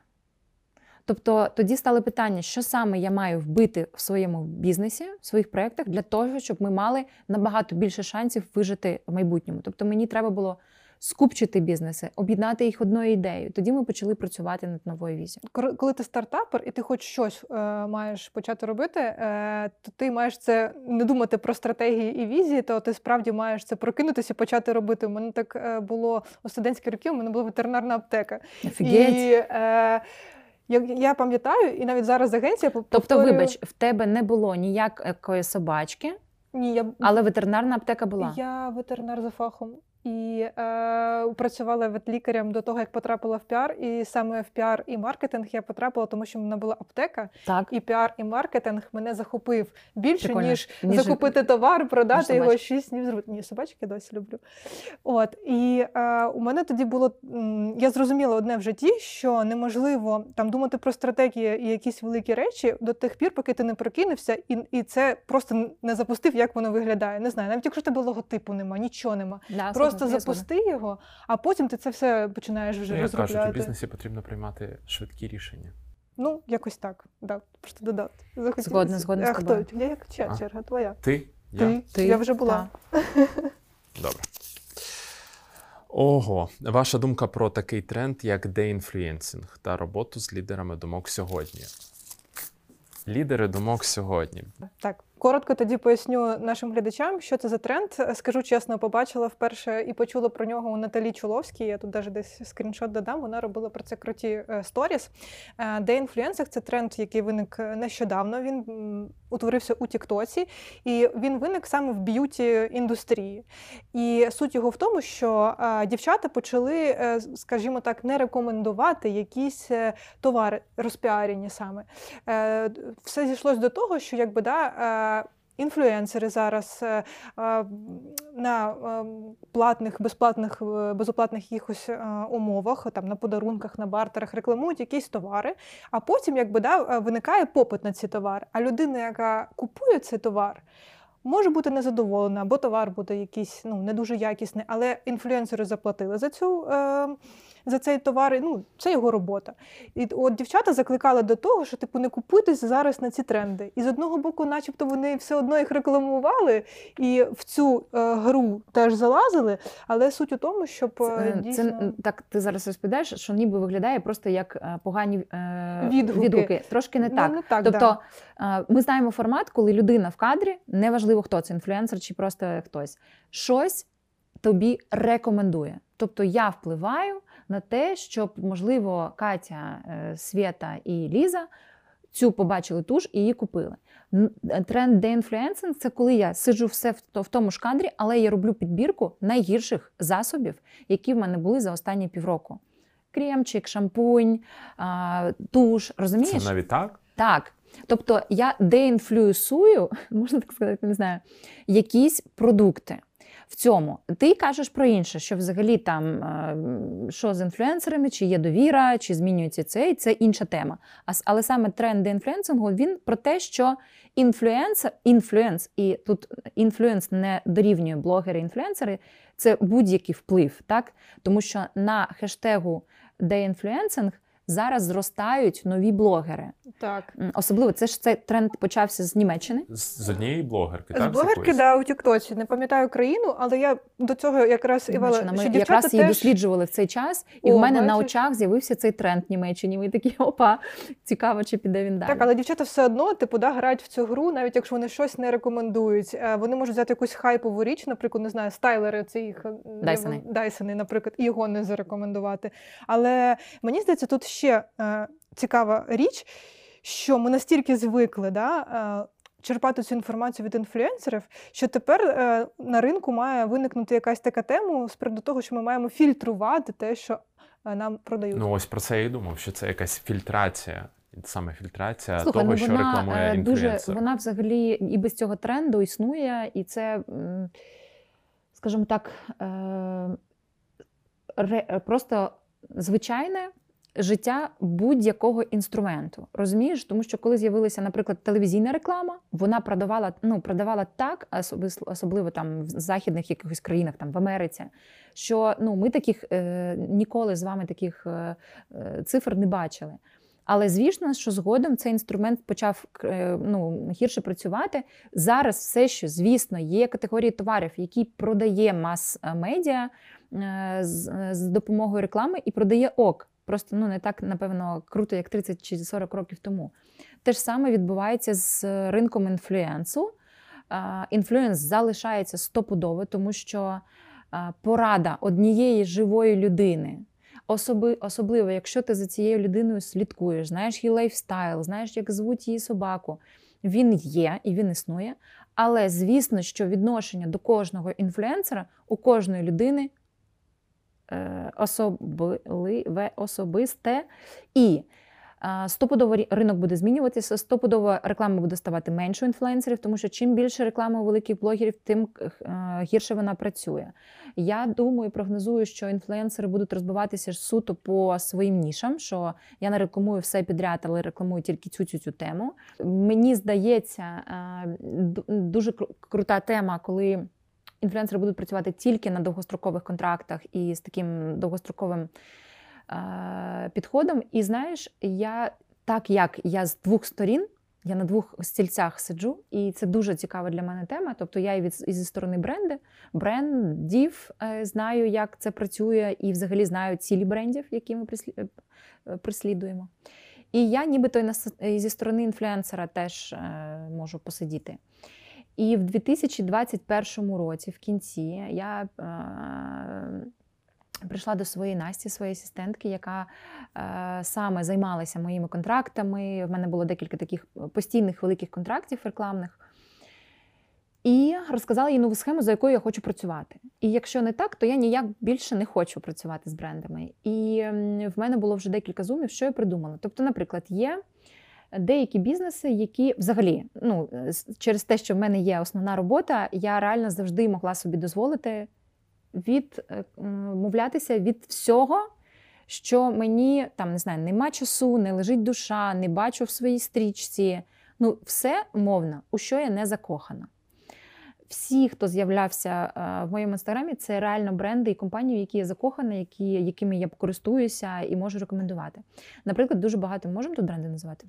Speaker 3: Тобто тоді стало питання, що саме я маю вбити в своєму бізнесі, в своїх проєктах для того, щоб ми мали набагато більше шансів вижити в майбутньому. Тобто мені треба було скупчити бізнеси, об'єднати їх одною ідеєю. Тоді ми почали працювати над новою візією.
Speaker 1: Коли ти стартапер і ти хоч щось е, маєш почати робити, е, то ти маєш це не думати про стратегії і візії, то ти справді маєш це прокинутися і почати робити. У мене так е, було у студентські роки, у мене була ветеринарна аптека.
Speaker 3: Офігеть.
Speaker 1: І е, я, я пам'ятаю, і навіть зараз агенція по-
Speaker 3: Тобто, вибач, в тебе не було ніякої собачки,
Speaker 1: ні, я,
Speaker 3: але ветеринарна аптека була.
Speaker 1: я ветеринар за фахом. І е, працювала ветлікарем до того, як потрапила в піар. І саме в піар і маркетинг я потрапила, тому що в мене була аптека,
Speaker 3: Так.
Speaker 1: і піар і маркетинг мене захопив більше,
Speaker 3: Прикольно.
Speaker 1: ніж, закупити товар, продати його шість днів. зробити. Ні, собачки досі люблю. От і е, у мене тоді було я зрозуміла одне в житті, що неможливо там думати про стратегії і якісь великі речі до тих пір, поки ти не прокинувся, і, і це просто не запустив, як воно виглядає. Не знаю, навіть якщо тебе логотипу нема, нічого нема.
Speaker 3: Да,
Speaker 1: Просто запусти його, а потім ти це все починаєш вже
Speaker 2: Ну, як кажуть, у бізнесі потрібно приймати швидкі рішення.
Speaker 1: Ну, якось так. Да, просто додати. Захотілося.
Speaker 3: Згодна, згодна з
Speaker 1: а
Speaker 3: тобою.
Speaker 1: хто? Я як
Speaker 2: А.
Speaker 1: черга твоя.
Speaker 2: Ти? Я?
Speaker 1: Ти.
Speaker 3: Ти?
Speaker 1: Я вже була.
Speaker 3: Так. [laughs]
Speaker 2: Добре. Ого, ваша думка про такий тренд, як деінфлюєнсинг та роботу з лідерами думок сьогодні. Лідери думок сьогодні.
Speaker 1: Так, коротко тоді поясню нашим глядачам, що це за тренд. Скажу чесно, побачила вперше і почула про нього у Наталі Чуловській. Я тут навіть десь скріншот додам. Вона робила про це круті е, сторіс. Е, Деінфлюенсинг це тренд, який виник нещодавно. Він утворився у Тіктоці, і він виник саме в б'юті індустрії. І суть його в тому, що е, дівчата почали, е, скажімо так, не рекомендувати якісь товари розпіарені саме. Все зійшлось до того, що якби да. Інфлюенсери зараз е, е, на е, платних, безплатних, безоплатних якихось умовах, там на подарунках, на бартерах рекламують якісь товари, а потім якби да, виникає попит на ці товари. А людина, яка купує цей товар, може бути незадоволена, або товар буде якийсь ну, не дуже якісний, але інфлюенсери заплатили за цю. Е, за цей товар, ну це його робота. І от дівчата закликали до того, що типу не купуйтесь зараз на ці тренди. І з одного боку, начебто, вони все одно їх рекламували і в цю е, гру теж залазили. Але суть у тому, щоб е,
Speaker 3: Це,
Speaker 1: дійсно
Speaker 3: це так ти зараз розповідаєш, що ніби виглядає просто як е, погані е,
Speaker 1: Відгуки.
Speaker 3: Трошки не
Speaker 1: Ну,
Speaker 3: так.
Speaker 1: не так
Speaker 3: тобто
Speaker 1: да.
Speaker 3: е, ми знаємо формат, коли людина в кадрі, неважливо хто це інфлюенсер чи просто хтось, щось тобі рекомендує. Тобто я впливаю на те, щоб, можливо, Катя, е, Свєта і Ліза цю побачили ту ж і її купили. Тренд деінфлюенсинг це коли я сиджу все в тому ж кадрі, але я роблю підбірку найгірших засобів, які в мене були за останні півроку. Кремчик, шампунь, туш. Розумієш?
Speaker 2: Це навіть так?
Speaker 3: Так. Тобто я деінфлюєсую, [laughs] можна так сказати, не знаю, якісь продукти. В цьому ти кажеш про інше, що взагалі там е, що з інфлюенсерами, чи є довіра, чи змінюється це, і це інша тема. Але саме тренд деінфлюенсингу він про те, що інфлюенсер, інфлюенс, і тут інфлюенс не дорівнює блогери-інфлюенсери, це будь-який вплив, так? Тому що на хештегу деінфлюенсинг зараз зростають нові блогери.
Speaker 1: так.
Speaker 3: Особливо це ж цей тренд почався з Німеччини.
Speaker 2: З, з однієї блогерки,
Speaker 1: З
Speaker 2: так?
Speaker 1: блогерки,
Speaker 2: якоїсь?
Speaker 1: да, у Тіктоці. Не пам'ятаю країну, але я до цього якраз Івала,
Speaker 3: Німеччина.
Speaker 1: що
Speaker 3: Ми
Speaker 1: дівчата
Speaker 3: якраз її досліджували в цей час, і
Speaker 1: О,
Speaker 3: в мене на очах з'явився цей тренд Німеччині. Ми такі опа, цікаво, чи піде він далі.
Speaker 1: Так, але дівчата все одно типу, да, грають в цю гру, навіть якщо вони щось не рекомендують. Е, Вони можуть взяти якусь хайпову річ, наприклад, не знаю, стайлери це їх е,
Speaker 3: Дайсони.
Speaker 1: Дайсони, наприклад, і його не зарекомендувати. Але мені здається, тут ще е, цікава річ, що ми настільки звикли да, е, черпати цю інформацію від інфлюенсерів, що тепер е, на ринку має виникнути якась така тема з приводу того, що ми маємо фільтрувати те, що е, нам продають.
Speaker 2: Ну ось про це я і думав, що це якась фільтрація. Саме фільтрація
Speaker 3: Слухай,
Speaker 2: того,
Speaker 3: ну
Speaker 2: що рекламує
Speaker 3: е, дуже вона взагалі і без цього тренду існує, і це, скажімо так, е, просто звичайне життя будь-якого інструменту. Розумієш? Тому що коли з'явилася, наприклад, телевізійна реклама, вона продавала, ну, продавала так, особливо там в західних якихось країнах, там в Америці, що ну, ми таких е, ніколи з вами таких е, е, цифр не бачили. Але звісно, що згодом цей інструмент почав е, ну, гірше працювати. Зараз все, що звісно, є категорії товарів, які продає мас-медіа е, з, з допомогою реклами і продає ок. Просто ну не так напевно круто, як 30 чи 40 років тому. Те ж саме відбувається з ринком інфлюенсу. Інфлюенс залишається стопудово, тому що порада однієї живої людини, особи, особливо, якщо ти за цією людиною слідкуєш, знаєш її лайфстайл, знаєш, як звуть її собаку, він є і він існує. Але звісно, що відношення до кожного інфлюенсера у кожної людини особливе, особисте. І е, стопудово ринок буде змінюватися, стопудово реклама буде ставати менше інфлюенсерів, тому що чим більше реклами у великих блогерів, тим е, гірше вона працює. Я думаю, прогнозую, що інфлюенсери будуть розбиватися суто по своїм нішам, що я не рекламую все підряд, але рекламую тільки цю цю цю тему. Мені здається, е, дуже крута тема, коли інфлюенсери будуть працювати тільки на довгострокових контрактах і з таким довгостроковим е, підходом. І знаєш, я так як я з двох сторін. Я на двох стільцях сиджу, і це дуже цікава для мене тема. Тобто я і від і зі сторони бренди, брендів е, знаю, як це працює, і взагалі знаю цілі брендів, які ми е. І я нібито і зі сторони інфлюенсера теж е, можу посидіти. І в 2021 році, в кінці, я е, прийшла до своєї Насті, своєї асистентки, яка е, саме займалася моїми контрактами. В мене було декілька таких постійних великих контрактів рекламних. І розказала їй нову схему, за якою я хочу працювати. І якщо не так, то я ніяк більше не хочу працювати з брендами. І в мене було вже декілька зумів, що я придумала. Тобто, наприклад, є деякі бізнеси, які взагалі, ну, через те, що в мене є основна робота, я реально завжди могла собі дозволити відмовлятися від всього, що мені там не знаю, нема часу, не лежить душа, не бачу в своїй стрічці. Ну, все умовно, у що я не закохана. Всі, хто з'являвся е, в моєму інстаграмі, це реально бренди і компанії, в які я закохана, які, якими я користуюся і можу рекомендувати. Наприклад, дуже багато можемо тут бренди називати.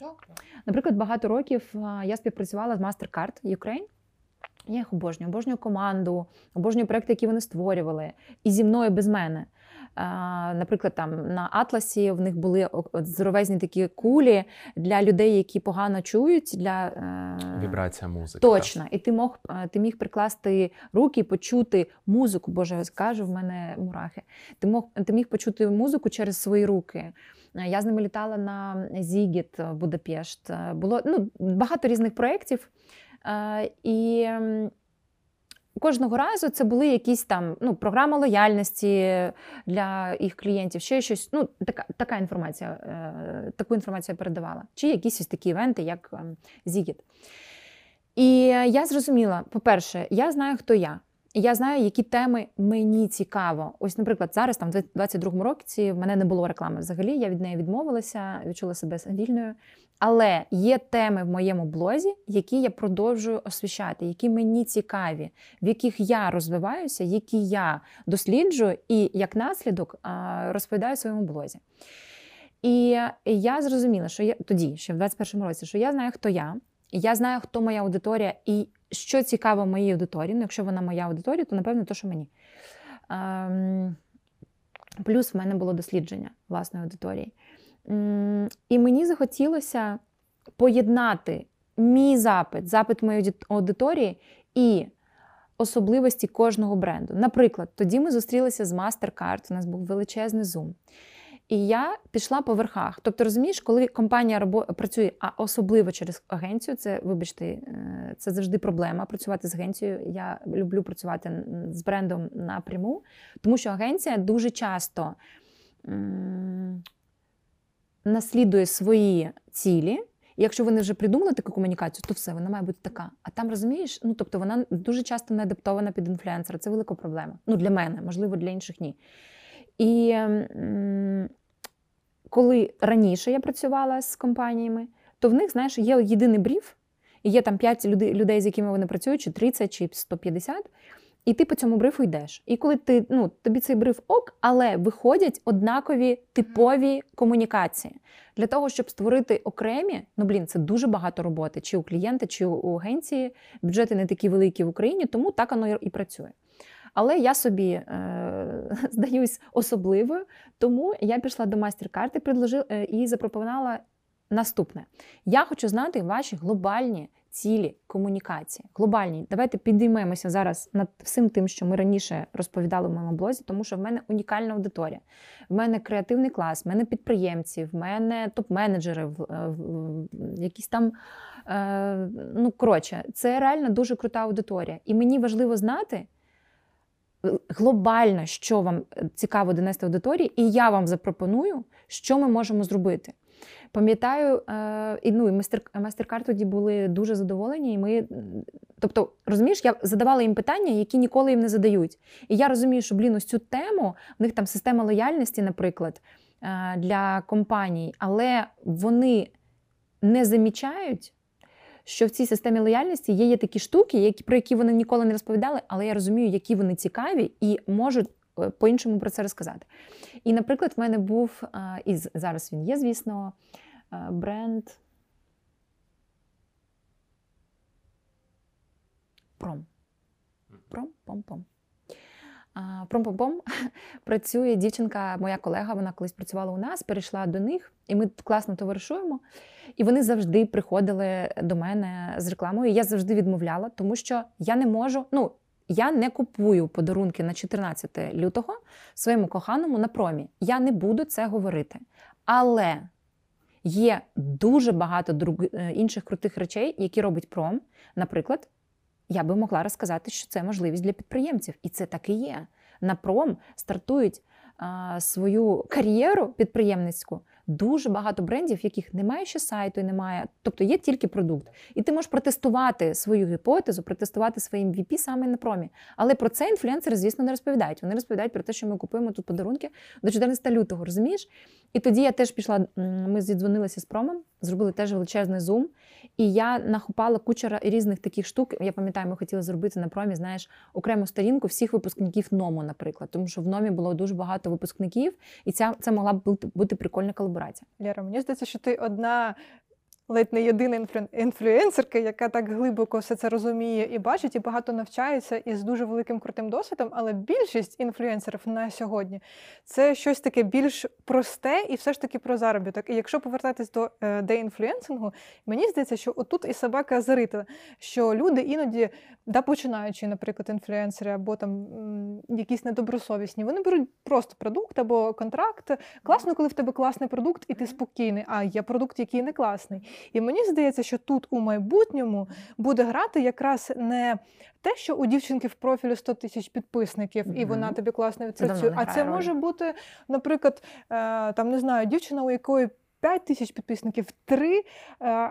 Speaker 3: Наприклад, багато років я співпрацювала з MasterCard Ukraine. Я їх обожнюю, обожнюю команду, обожнюю проекти, які вони створювали, і зі мною без мене. Наприклад, там на Атласі в них були здоровезні такі кулі для людей, які погано чують. Для е,
Speaker 2: Вібрація музики.
Speaker 3: Точно, і ти мог е, ти міг прикласти руки, почути музику. Боже, скажу, в мене мурахи. Ти мог ти міг почути музику через свої руки. Е, Я з ними літала на Зігіт в Будапешт. Було ну, багато різних проєктів. І кожного разу це були якісь там ну, програма лояльності для їх клієнтів, ще щось. Ну, така, така інформація, е, таку інформацію я передавала. Чи якісь ось такі івенти, як ем, Зігіт. І я зрозуміла: по-перше, я знаю, хто я. Я знаю, які теми мені цікаво. Ось, наприклад, зараз, там, в 22-му році, в мене не було реклами взагалі, я від неї відмовилася, відчула себе вільною. Але є теми в моєму блозі, які я продовжую освіщати, які мені цікаві, в яких я розвиваюся, які я досліджую і як наслідок розповідаю в своєму блозі. І я зрозуміла, що я тоді, ще в 21-му році, що я знаю, хто я, я знаю, хто моя аудиторія, і що цікаво моїй аудиторії. Ну, якщо вона моя аудиторія, то напевно то, що мені. Ем, плюс в мене було дослідження власної аудиторії. М, І мені захотілося поєднати мій запит, запит моєї аудиторії і особливості кожного бренду. Наприклад, тоді ми зустрілися з MasterCard, у нас був величезний зум. І я пішла по верхах. Тобто, розумієш, коли компанія робо- працює, а особливо через агенцію, це, вибачте, е, це завжди проблема працювати з агенцією. Я люблю працювати з брендом напряму, тому що агенція дуже часто наслідує свої цілі. І якщо вони вже придумали таку комунікацію, то все, вона має бути така. А там розумієш, ну тобто вона дуже часто не адаптована під інфлюенсера. Це велика проблема. Ну для мене, можливо, для інших ні. І коли раніше я працювала з компаніями, то в них, знаєш, є єдиний бриф, і є там 5 людей, людей, з якими вони працюють, чи 30, чи 150, і ти по цьому брифу йдеш. І коли ти, ну, тобі цей бриф ок, але виходять однакові типові комунікації. Для того, щоб створити окремі, ну блін, це дуже багато роботи, чи у клієнта, чи у агенції. Бюджети не такі великі в Україні, тому так воно і працює. Але я собі е, [laughs] здаюсь особливою, тому я пішла до майстер-карти е, і запропонувала наступне: я хочу знати ваші глобальні цілі комунікації. Глобальні. Давайте підіймемося зараз над всім тим, що ми раніше розповідали в моєму блозі, тому що в мене унікальна аудиторія. В мене креативний клас, в мене підприємці, в мене топ-менеджери, в, е, в, в якісь там. Е, ну, коротше, це реально дуже крута аудиторія. І мені важливо знати глобально, що вам е, цікаво донести аудиторії, і я вам запропоную, що ми можемо зробити. Пам'ятаю, е, і ну і майстер, майстер-карт тоді були дуже задоволені. І ми, тобто, розумієш, я задавала їм питання, які ніколи їм не задають. І я розумію, що блін, ось цю тему, в них там система лояльності, наприклад, е, для компаній, але вони не замічають. Що в цій системі лояльності є, є такі штуки, які, про які вони ніколи не розповідали, але я розумію, які вони цікаві і можуть е, по-іншому про це розказати. І, наприклад, в мене був, і зараз він є, звісно, бренд Пром. Пром, пом, пом. А, Пром-пом-пом [laughs] працює дівчинка, моя колега, вона колись працювала у нас, перейшла до них, і ми класно товаришуємо. І вони завжди приходили до мене з рекламою. Я завжди відмовляла, тому що я не можу. Ну, я не купую подарунки на 14 лютого своєму коханому на промі. Я не буду це говорити. Але є дуже багато друг... е, інших крутих речей, які робить пром. Наприклад, я би могла розказати, що це можливість для підприємців. І це так і є. На пром стартують а, свою кар'єру підприємницьку дуже багато брендів, яких немає ще сайту, і немає, тобто є тільки продукт. І ти можеш протестувати свою гіпотезу, протестувати своїм VP саме на промі. Але про це інфлюенсери, звісно, не розповідають. Вони розповідають про те, що ми купуємо тут подарунки до 14 лютого, розумієш? І тоді я теж пішла, ми зідзвонилися з промом, зробили теж величезний зум. І я нахопала кучу різних таких штук. Я пам'ятаю, ми хотіли зробити на промі, знаєш, окрему сторінку всіх випускників НОМу, наприклад, тому що в НОМі було дуже багато випускників, і ця це могла б бути прикольна колаборація.
Speaker 1: Лєра, мені здається, що ти одна ледь не єдина інфлю... інфлюенсерка, яка так глибоко все це розуміє і бачить, і багато навчається і з дуже великим крутим досвідом. Але більшість інфлюенсерів на сьогодні це щось таке більш просте і все ж таки про заробіток. І якщо повертатись до е, деінфлюенсингу, мені здається, що отут і собака зарита, що люди іноді, да, починаючи, наприклад, інфлюенсери або там якісь недобросовісні, вони беруть просто продукт або контракт. Класно, коли в тебе класний продукт, і ти спокійний. А є продукт, який не класний. І мені здається, що тут у майбутньому буде грати якраз не те, що у дівчинки в профілі 100 тисяч підписників, і вона тобі класно відпрацює. А це може бути, наприклад, е, там не знаю, дівчина, у якої 5 тисяч підписників, 3, е,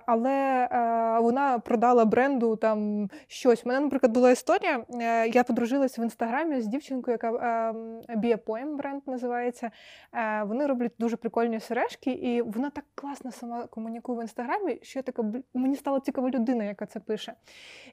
Speaker 1: але е, вона продала бренду там щось. У мене, наприклад, була історія. е, Я подружилася в інстаграмі з дівчинкою, яка Bia Poem бренд називається. Вони роблять дуже прикольні сережки, і вона так класно сама комунікує в інстаграмі, що я така мені стала цікава людина, яка це пише.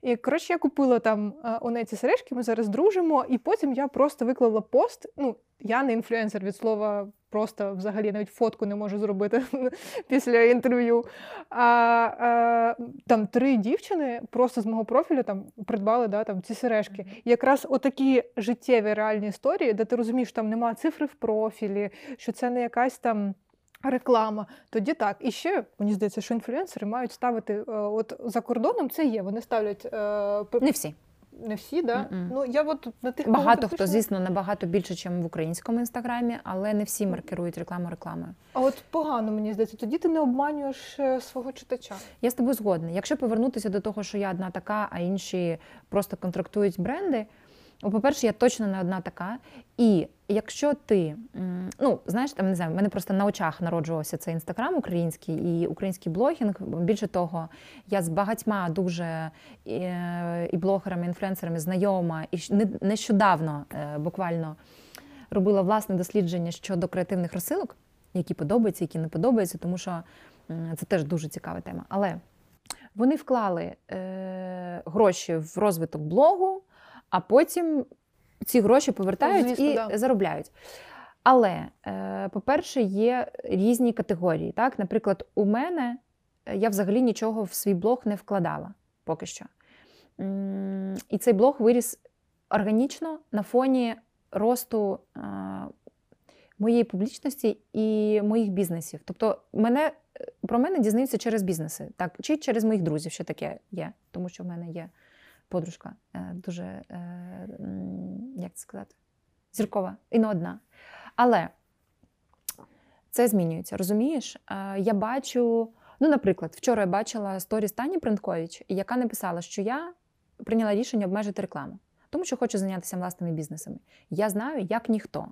Speaker 1: І коротше, я купила там у неї ці сережки, ми зараз дружимо, і потім я просто виклала пост. Ну, я не інфлюенсер від слова. Просто взагалі навіть фотку не можу зробити [laughs] після інтерв'ю. А, е, там три дівчини просто з мого профілю там придбали да, там, ці сережки. І якраз отакі життєві реальні історії, де ти розумієш, що там немає цифри в профілі, що це не якась там. Реклама, тоді так. І ще мені здається, що інфлюенсери мають ставити е, от за кордоном. Це є. Вони ставлять е,
Speaker 3: Не всі.
Speaker 1: Не всі, да? Ну я от на тих
Speaker 3: Багато хто, звісно, набагато більше, ніж в українському інстаграмі, але не всі маркерують рекламу рекламою.
Speaker 1: А от погано мені здається, тоді ти не обманюєш е, свого читача.
Speaker 3: Я з тобою згодна. Якщо повернутися до того, що я одна така, а інші просто контрактують бренди. Ну, По-перше, я точно не одна така. І якщо ти, ну знаєш, там не знаю, в мене просто на очах народжувався цей інстаграм український і український блогінг. Більше того, я з багатьма дуже е, і блогерами, інфлюенсерами знайома, і не- нещодавно е, буквально робила власне дослідження щодо креативних розсилок. які подобаються, які не подобаються, тому що це теж дуже цікава тема. Але вони вклали е, гроші в розвиток блогу, а потім ці гроші повертають
Speaker 1: звісно,
Speaker 3: і
Speaker 1: да.
Speaker 3: заробляють. Але, е, по-перше, є різні категорії. Так? Наприклад, у мене е, я взагалі нічого в свій блог не вкладала поки що. І цей блог виріс органічно на фоні росту е, моєї публічності і моїх бізнесів. Тобто, мене, про мене дізнаються через бізнеси, так, чи через моїх друзів, що таке є, тому що в мене є подружка е, дуже, е, як це сказати, зіркова і не одна. Але це змінюється, розумієш? Е, Я бачу, ну, наприклад, вчора я бачила сторіс Тані Принткович, яка написала, що я прийняла рішення обмежити рекламу, тому що хочу зайнятися власними бізнесами. Я знаю, як ніхто.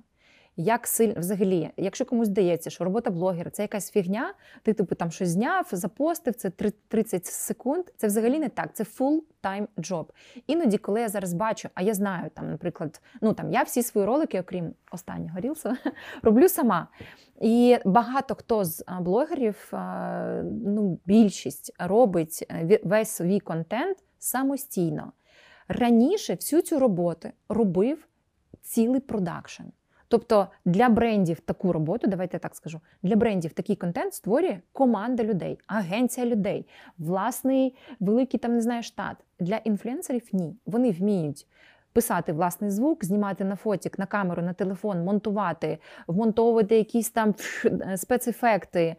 Speaker 3: Як сильно взагалі, якщо комусь здається, що робота блогера це якась фігня, ти типу там щось зняв, запостив, це 30 секунд. Це взагалі не так. Це full-time job. Іноді, коли я зараз бачу, а я знаю, там, наприклад, ну там я всі свої ролики, окрім останнього рілса, [laughs] роблю сама. І багато хто з блогерів, ну, більшість робить е, весь свій контент самостійно. Раніше всю цю роботу робив цілий продакшн. Тобто для брендів таку роботу, давайте я так скажу, для брендів такий контент створює команда людей, агенція людей, власний великий там не знаю штат. Для інфлюенсерів ні. Вони вміють писати власний звук, знімати на фотік, на камеру, на телефон, монтувати, вмонтовувати якісь там е, спецефекти,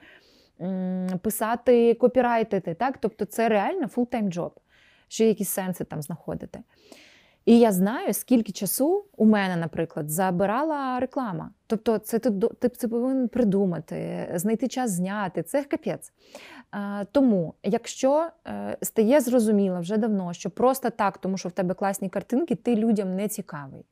Speaker 3: писати, копірайтити. Так? Тобто це реально job. Ще якісь сенси там знаходити. І я знаю, скільки часу у мене, наприклад, забирала реклама. Тобто, це ти, ти це повинен придумати, знайти час зняти. Це капець. Тому, якщо е, стає зрозуміло вже давно, що просто так, тому що в тебе класні картинки, ти людям не цікавий.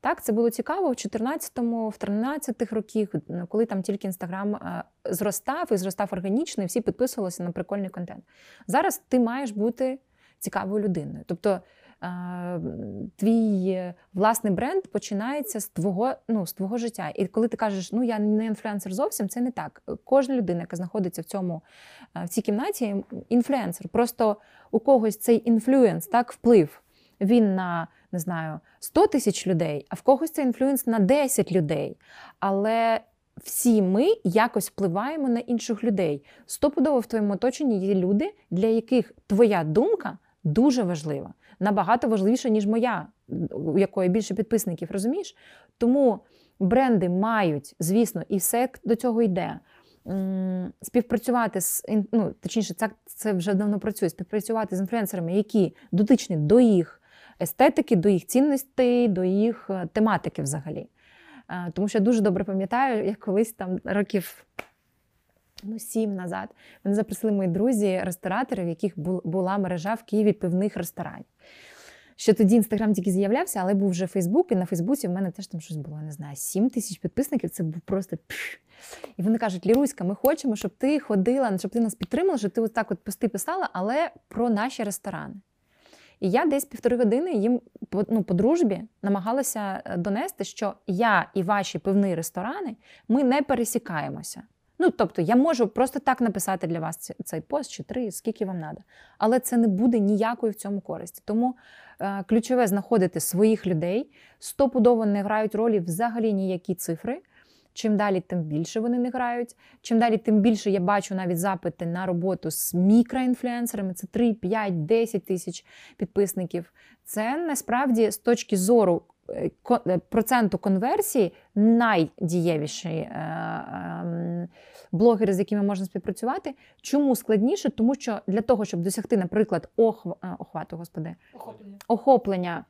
Speaker 3: Так, це було цікаво в 14-му, в 13-х років, коли там тільки інстаграм е, зростав і зростав органічно, і всі підписувалися на прикольний контент. Зараз ти маєш бути цікавою людиною. Тобто твій е, власний бренд починається з твого, ну, з твого життя. І коли ти кажеш, ну я не інфлюенсер зовсім, це не так. Кожна людина, яка знаходиться в цьому е, в цій кімнаті, інфлюенсер. Просто у когось цей інфлюенс, так, вплив. Він на не знаю 100 тисяч людей, а в когось це інфлюенс на 10 людей. Але всі ми якось впливаємо на інших людей. Стопудово в твоєму оточенні є люди, для яких твоя думка дуже важлива, набагато важливіша, ніж моя, у якої більше підписників, розумієш? Тому бренди мають, звісно, і все до цього йде. Співпрацювати з ну, точніше, це, це вже давно працює. Співпрацювати з інфлюенсерами, які дотичні до їх естетики, до їх цінностей, до їх е, тематики взагалі. Е, Тому що я дуже добре пам'ятаю, як колись там років ну, сім назад мене запросили мої друзі, ресторатори, в яких була мережа в Києві пивних ресторанів. Ще тоді інстаграм тільки з'являвся, але був вже Фейсбук, і на Фейсбуці в мене теж там щось було, не знаю, 7 тисяч підписників. Це був просто. пш. І вони кажуть: Ліруська, ми хочемо, щоб ти ходила, щоб ти нас підтримала, щоб ти от так от пости писала, але про наші ресторани. І я десь півтори години їм ну, по дружбі намагалася е, донести, що я і ваші пивні ресторани ми не пересікаємося. Ну, тобто, я можу просто так написати для вас цей пост чи три, скільки вам треба. Але це не буде ніякої в цьому користі. Тому е, ключове знаходити своїх людей. Стопудово не грають ролі взагалі ніякі цифри. Чим далі, тим більше вони не грають. Чим далі, тим більше я бачу навіть запити на роботу з мікроінфлюенсерами. Це 3, 5, 10 тисяч підписників. Це насправді з точки зору проценту конверсії найдієвіші е, ем, блогери, з якими можна співпрацювати. Чому складніше? Тому що для того, щоб досягти, наприклад, охв... е, охвату, господи,
Speaker 1: Охоплення.
Speaker 3: охоплення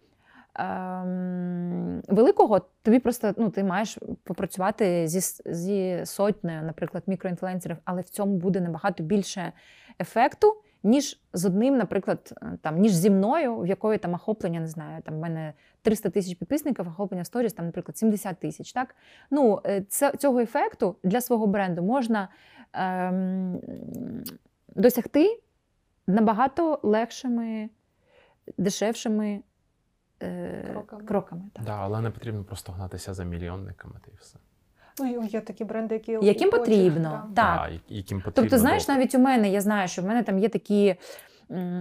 Speaker 3: ем, великого, тобі просто ну, ти маєш попрацювати зі, зі сотнею, наприклад, мікроінфлюенсерів, але в цьому буде набагато більше ефекту, ніж з одним, наприклад, е, там, ніж зі мною, в якої там охоплення, не знаю, там в мене 300 тисяч підписників, охоплення в сторіс, там, наприклад, 70 тисяч. Так? Ну, е, це, цього ефекту для свого бренду можна ем, досягти набагато легшими, дешевшими е,
Speaker 1: Кроками.
Speaker 3: кроками так.
Speaker 2: Да, але не потрібно просто гнатися за мільйонниками та і все.
Speaker 1: Ну, є такі бренди, які
Speaker 3: Яким потрібно, так.
Speaker 2: Да, яким потрібно.
Speaker 3: Тобто, знаєш, навіть у мене я знаю, що в мене там є такі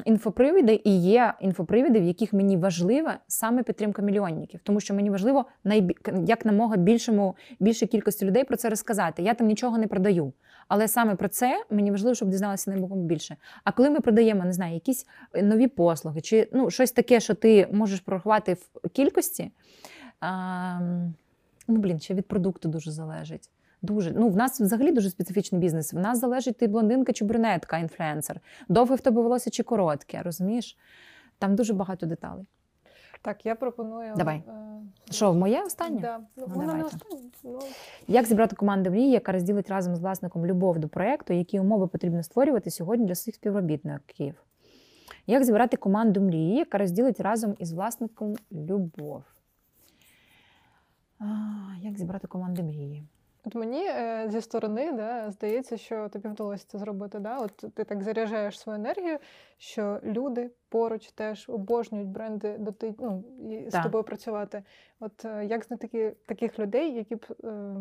Speaker 3: інфопривіди, і є інфопривіди, в яких мені важлива саме підтримка мільйонників, тому що мені важливо найбі... як намога більшому більшій кількості людей про це розказати. Я там нічого не продаю. Але саме про це мені важливо, щоб дізналися найбільше більше. А коли ми продаємо, не знаю, якісь е, нові послуги, чи ну щось таке, що ти можеш прорахувати в кількості. А, ну блін, ще від продукту дуже залежить. Дуже ну в нас взагалі дуже специфічний бізнес. В нас залежить ти блондинка чи брюнетка, інфлюенсер. Довге в тебе волосся чи коротке, розумієш? Там дуже багато деталей.
Speaker 1: Так, я пропоную.
Speaker 3: Давай.
Speaker 1: е,
Speaker 3: Що, в моє останнє?
Speaker 1: Да. Ну,
Speaker 3: Ну,
Speaker 1: не
Speaker 3: давайте.
Speaker 1: Ну,
Speaker 3: Як зібрати команду мрії, яка розділить разом з власником любов до проєкту, які умови потрібно створювати сьогодні для своїх співробітників? Як зібрати команду мрії, яка розділить разом із власником любов? А, як зібрати команду мрії?
Speaker 1: От мені е, зі сторони да, здається, що тобі вдалося це зробити. Да? От ти так заряджаєш свою енергію, що люди поруч теж обожнюють бренди доти, ну, і з тобою працювати. От е, як знайти такі, таких людей, які б. Е,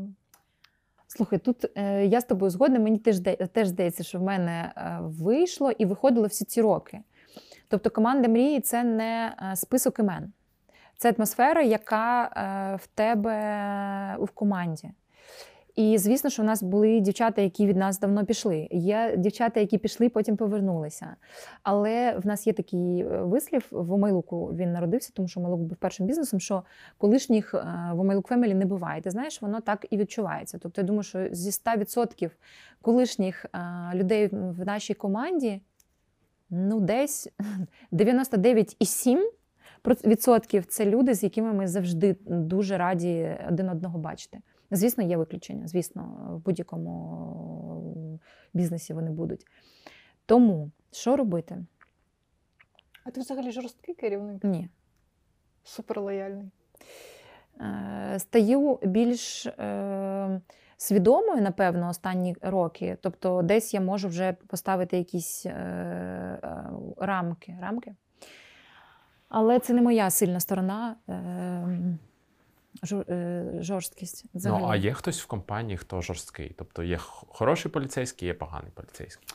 Speaker 3: Слухай, тут е, я з тобою згодна, мені теж, теж здається, що в мене е, вийшло і виходило всі ці роки. Тобто команда мрії це не е, список імен, це атмосфера, яка е, в тебе в команді. І звісно, що в нас були дівчата, які від нас давно пішли. Є дівчата, які пішли, потім повернулися. Але в нас є такий е, вислів в Омайлуку. Він народився, тому що Омайлук був першим бізнесом. Що колишніх е, в Омайлук Фемілі не буває. Ти знаєш, воно так і відчувається. Тобто, я думаю, що зі 100% колишніх е, людей в нашій команді, ну десь [laughs] 99,7%. Відсотків це люди, з якими ми завжди дуже раді один одного бачити. Звісно, є виключення. Звісно, в будь-якому бізнесі вони будуть. Тому що робити?
Speaker 1: а ти взагалі жорсткий керівник,
Speaker 3: Ні.
Speaker 1: суперлояльний.
Speaker 3: Е, Стаю більш е, свідомою, напевно, останні роки. Тобто, десь я можу вже поставити якісь е, е, рамки. рамки. Але це не моя сильна сторона. Е, жор- е, жорсткість.
Speaker 2: Ну, а є хтось в компанії, хто жорсткий? Тобто є хороший поліцейський, є поганий поліцейський.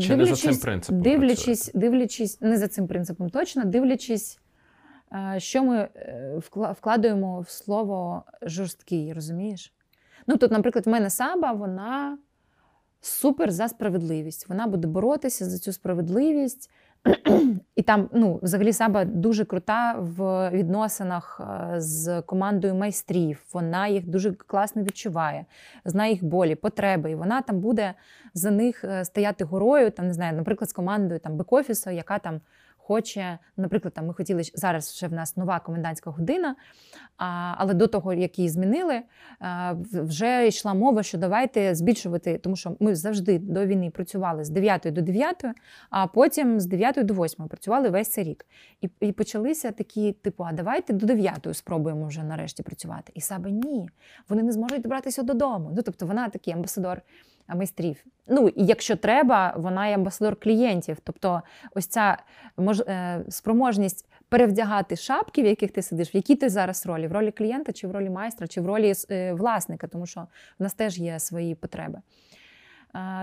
Speaker 2: Чи не за цим принципом
Speaker 3: Дивлячись, дивлячись, не за цим принципом точно, дивлячись, е, що ми е, вкладаємо в слово жорсткий, розумієш? Ну, тут, наприклад, в мене Саба, вона супер за справедливість. Вона буде боротися за цю справедливість. І там, ну, взагалі, Саба дуже крута в відносинах е, з командою майстрів. Вона їх дуже класно відчуває, знає їх болі, потреби. І вона там буде за них е, стояти горою, там не знаю, наприклад, з командою там бек-офісу, яка там хоче, наприклад, там ми хотіли зараз ще в нас нова комендантська година, а, але до того, як її змінили, а, вже йшла мова, що давайте збільшувати, тому що ми завжди до війни працювали з 9 до 9, а потім з 9 до 8 працювали весь цей рік. І, і почалися такі, типу, а давайте до 9 спробуємо вже нарешті працювати. І Саба ні, вони не зможуть добратися додому. Ну, тобто вона такий амбасадор майстрів. Ну і якщо треба, вона є амбасадор клієнтів. Тобто, ось ця мож, е, спроможність перевдягати шапки, в яких ти сидиш, в якій ти зараз ролі? В ролі клієнта, чи в ролі майстра, чи в ролі е, власника, тому що в нас теж є свої потреби.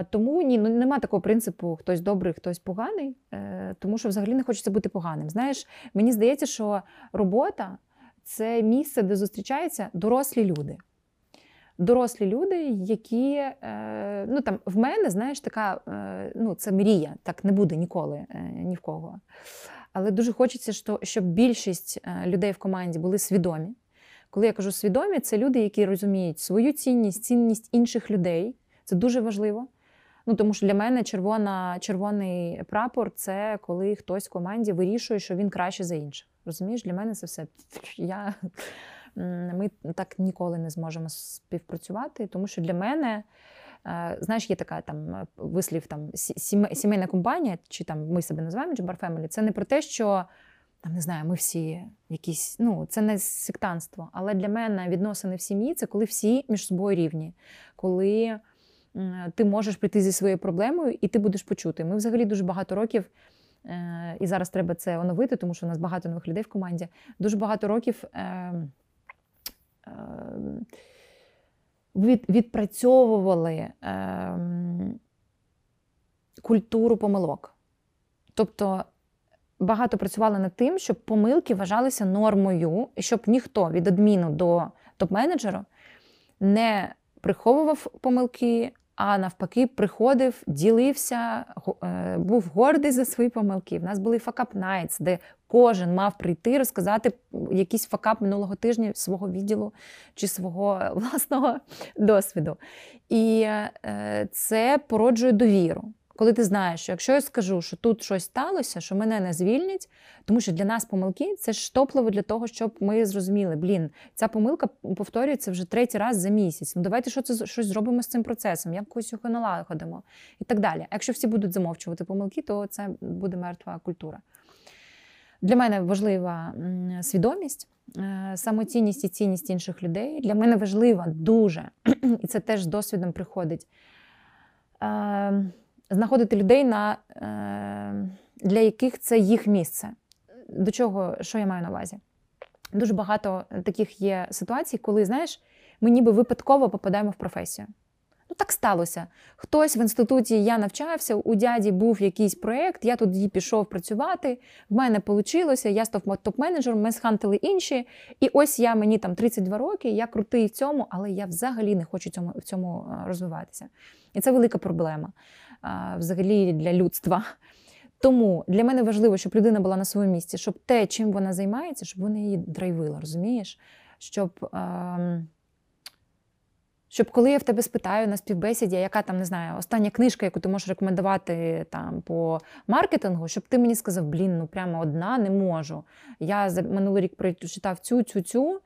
Speaker 3: Тому ні, ну нема такого принципу хтось добрий, хтось поганий, е, тому що взагалі не хочеться бути поганим. Знаєш, мені здається, що робота це місце, де зустрічаються дорослі люди. Дорослі люди, які е, ну там в мене, знаєш, така е, ну це мрія, так не буде ніколи е, ні в кого. Але дуже хочеться, що, щоб більшість людей в команді були свідомі. Коли я кажу свідомі, це люди, які розуміють свою цінність, цінність інших людей. Це дуже важливо. Ну тому що для мене червона, червоний прапор це коли хтось в команді вирішує, що він краще за інших. Розумієш, для мене це все. Я, ми так ніколи не зможемо співпрацювати, тому що для мене. е, Знаєш, є така там е, вислів там сімейна компанія, чи там ми себе називаємо Джабар Family, Це не про те, що там не знаю, ми всі якісь, ну це не сектанство. Але для мене відносини в сім'ї це коли всі між собою рівні, коли ти можеш прийти зі своєю проблемою і ти будеш почути. Ми взагалі дуже багато років. е, І зараз треба це оновити, тому що у нас багато нових людей в команді. Дуже багато років е, е, від, відпрацьовували ем, культуру помилок. Тобто багато працювали над тим, щоб помилки вважалися нормою, і щоб ніхто від адміну до топ-менеджера не приховував помилки, а навпаки, приходив, ділився, е, був гордий за свої помилки. В нас були факап найтс, де кожен мав прийти розказати якийсь факап минулого тижня свого відділу чи свого власного [laughs] досвіду. І е, це породжує довіру. Коли ти знаєш, що якщо я скажу, що тут щось сталося, що мене не звільнять, тому що для нас помилки це ж топливо для того, щоб ми зрозуміли, блін, ця помилка повторюється вже третій раз за місяць. Ну давайте що це щось зробимо з цим процесом, якось його налагодимо і так далі. Якщо всі будуть замовчувати помилки, то це буде мертва культура. Для мене важлива свідомість, е, самоцінність і цінність інших людей. Для мене важлива дуже, [clears throat] і це теж з досвідом приходить. Знаходити людей, на, е, для яких це їх місце. До чого, що я маю на увазі? Дуже багато таких є ситуацій, коли, знаєш, ми ніби випадково попадаємо в професію. Ну, так сталося. Хтось в інституті я навчався, у дяді був якийсь проєкт, я тоді пішов працювати, в мене вийшло, я став топ-менеджером, ми схантили інші. І ось я мені там 32 роки, я крутий в цьому, але я взагалі не хочу цьому, в цьому е, розвиватися. І це велика проблема взагалі для людства. Тому для мене важливо, щоб людина була на своєму місці, щоб те, чим вона займається, щоб вона її драйвила, розумієш? Щоб, ем, щоб коли я в тебе спитаю на співбесіді, яка там не знаю, остання книжка, яку ти можеш рекомендувати там по маркетингу, щоб ти мені сказав, блін, ну прямо одна не можу. Я за минулий рік прочитав цю, цю, цю.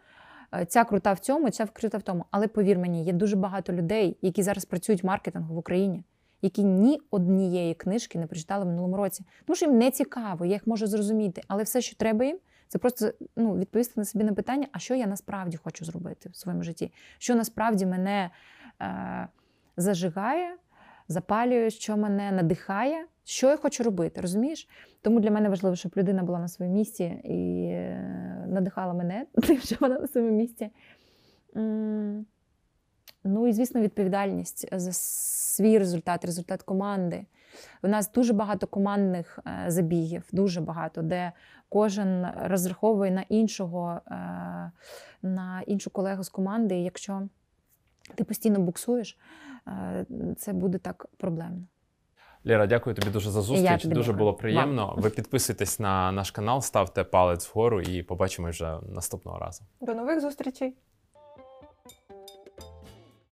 Speaker 3: е, Ця крута в цьому, ця крута в тому. Але повір мені, є дуже багато людей, які зараз працюють в маркетингу в Україні, які ні однієї книжки не прочитали в минулому році. Тому що їм не цікаво, я їх можу зрозуміти. Але все, що треба їм, це просто ну, відповісти на собі на питання, а що я насправді хочу зробити в своєму житті, що насправді мене е, зажигає, запалює, що мене надихає, що я хочу робити, розумієш? Тому для мене важливо, щоб людина була на своєму місці і е, надихала мене [laughs] тим, що вона на своєму місці. Ну і, звісно, відповідальність за свій результат, результат команди. У нас дуже багато командних е, забігів, дуже багато, де кожен розраховує на іншого, е, на іншу колегу з команди. І якщо ти постійно буксуєш, е, це буде так проблемно.
Speaker 2: Ліра, дякую тобі дуже за зустріч.
Speaker 3: тобі
Speaker 2: Дуже
Speaker 3: дякую.
Speaker 2: було приємно. Ви підписуйтесь на наш канал, ставте палець вгору і побачимо вже наступного разу.
Speaker 1: До нових зустрічей!